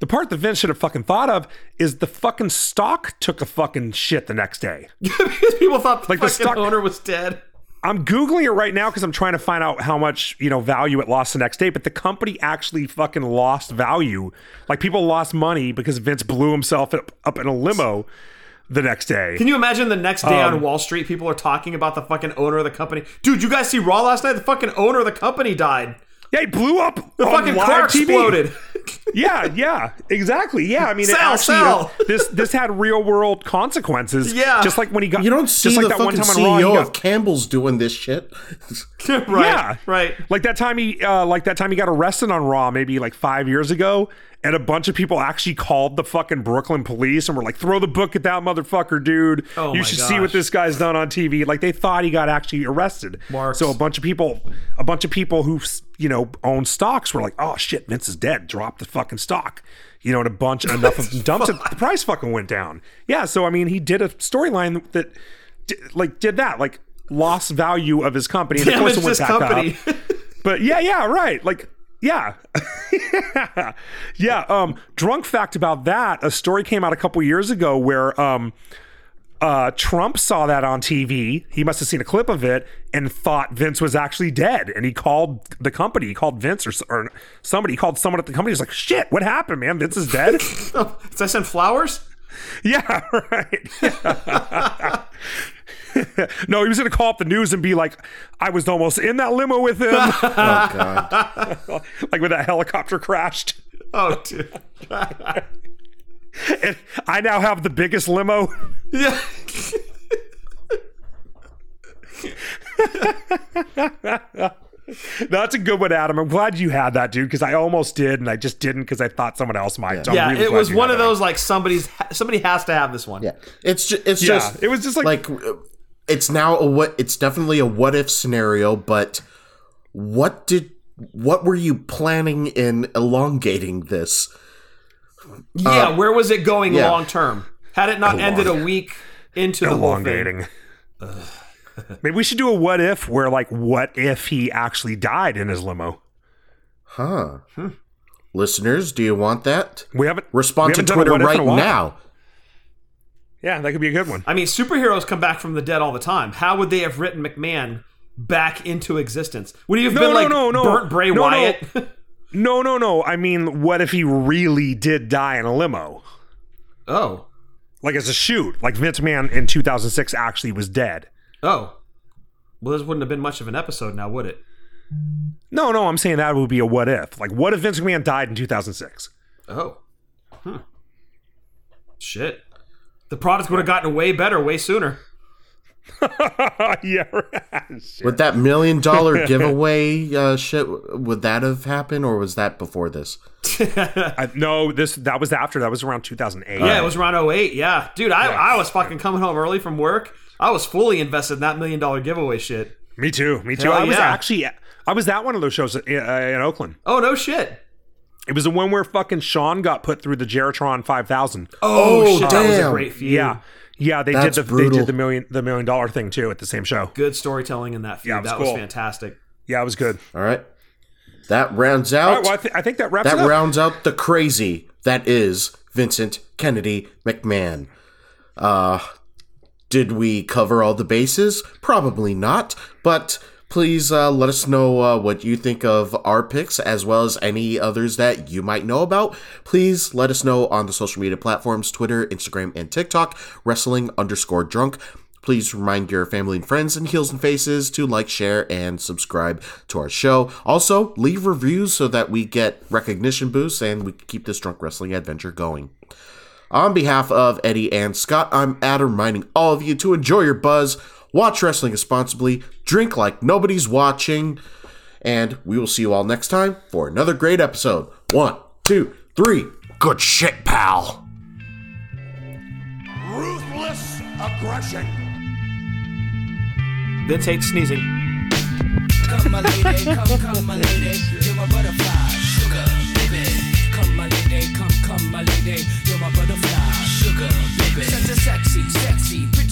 the, part that Vince should have fucking thought of is the fucking stock took a fucking shit the next day. because people thought the Like the fucking stock- owner was dead. I'm googling it right now because I'm trying to find out how much you know value it lost the next day. But the company actually fucking lost value. Like people lost money because Vince blew himself up, up in a limo the next day. Can you imagine the next day Um, on Wall Street, people are talking about the fucking owner of the company? Dude, you guys see Raw last night? The fucking owner of the company died. Yeah, he blew up. The on fucking live car TV. exploded. Yeah, yeah, exactly. Yeah, I mean, it Sell, actually, sell. this this had real world consequences. Yeah. just like when he got you don't see just like the that one fucking time on Raw. he CEO got- of Campbell's doing this shit. right. Yeah. Right. Like that time he, uh, like that time he got arrested on Raw, maybe like five years ago, and a bunch of people actually called the fucking Brooklyn police and were like, "Throw the book at that motherfucker, dude! Oh you should see what this guy's done on TV." Like they thought he got actually arrested. Marks. So a bunch of people, a bunch of people who you know own stocks were like, "Oh shit, Vince is dead. Drop the fucking stock." You know, and a bunch enough of them dumped it. The price fucking went down. Yeah. So I mean, he did a storyline that, like, did that like. Lost value of his company. And of course, it went back company. up. But yeah, yeah, right. Like, yeah. yeah. Um, drunk fact about that, a story came out a couple years ago where um uh Trump saw that on TV. He must have seen a clip of it and thought Vince was actually dead. And he called the company, he called Vince or, or somebody, he called someone at the company. He was like, shit, what happened, man? Vince is dead? Did I send flowers? yeah, right. no, he was gonna call up the news and be like, I was almost in that limo with him. Oh god. like when that helicopter crashed. Oh, dude. And I now have the biggest limo. yeah. That's a good one, Adam. I'm glad you had that, dude, because I almost did, and I just didn't because I thought someone else might. So Yeah, really it was one had of that. those like somebody's somebody has to have this one. Yeah, it's just it's Yeah, just it was just like- like uh, it's now a what it's definitely a what if scenario, but what did what were you planning in elongating this? Yeah, where was it going yeah. long term? Had it not ended a week into the elongating. Maybe we should do a what if where, like, what if he actually died in his limo? Huh. Hmm. Listeners, do you want that? We haven't Respond we to haven't done a Twitter what if in right now. Yeah, that could be a good one. I mean, superheroes come back from the dead all the time. How would they have written McMahon back into existence? Would he have No, been no, like no, no. burnt Bray No, no. Wyatt? No, no, no. I mean, what if he really did die in a limo? oh, Like as a shoot, like Vince McMahon in 2006 actually was dead. Oh, Well, this wouldn't have been much of an episode now, would it? No, no, I'm saying that would be a what if. Like, what if Vince McMahon died in 2006? Oh. Hmm. Shit. The product would have gotten way better way sooner. yeah, right. Would that million dollar giveaway uh, shit? Would that have happened, or was that before this? I, no, this that was after. That was around 2008. Yeah, it was around 08. Yeah. Dude, I, I was fucking coming home early from work. I was fully invested in that million dollar giveaway shit. Me too. Me too. Hell I was yeah. actually I was at one of those shows in, uh, in Oakland. Oh, no shit. It was the one where fucking Shawn got put through the JeriTron 5000. Oh, shit, That was a damn. great feud. Yeah. Yeah, they That's did the they did the million the million dollar thing too at the same show. Good storytelling in that feud. Yeah, it was that was fantastic. Yeah, it was good. All right, that rounds out. right, well, I, th- I think that wraps that it up. rounds out the crazy that is Vincent Kennedy McMahon. Uh, did we cover all the bases? Probably not, but please uh, let us know uh, what you think of our picks as well as any others that you might know about. Please let us know on the social media platforms Twitter, Instagram, and TikTok, wrestling underscore drunk. Please remind your family and friends and heels and faces to like, share, and subscribe to our show. Also, leave reviews so that we get recognition boosts and we keep this drunk wrestling adventure going. On behalf of Eddie and Scott, I'm Adam reminding all of you to enjoy your buzz, watch wrestling responsibly, drink like nobody's watching, and we will see you all next time for another great episode. One, two, three. Good shit, pal. Ruthless aggression. Vince hates sneezing. Come my lady, come, come my lady, you're my butterfly, sugar, baby. Come my lady, come, come my lady, you're my butterfly, sugar, baby. Such a sexy, sexy, pretty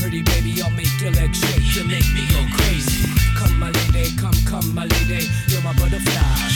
Pretty baby. I'll make your legs shake. You make me go crazy. Come, my lady, come, come, my lady. You're my butterfly,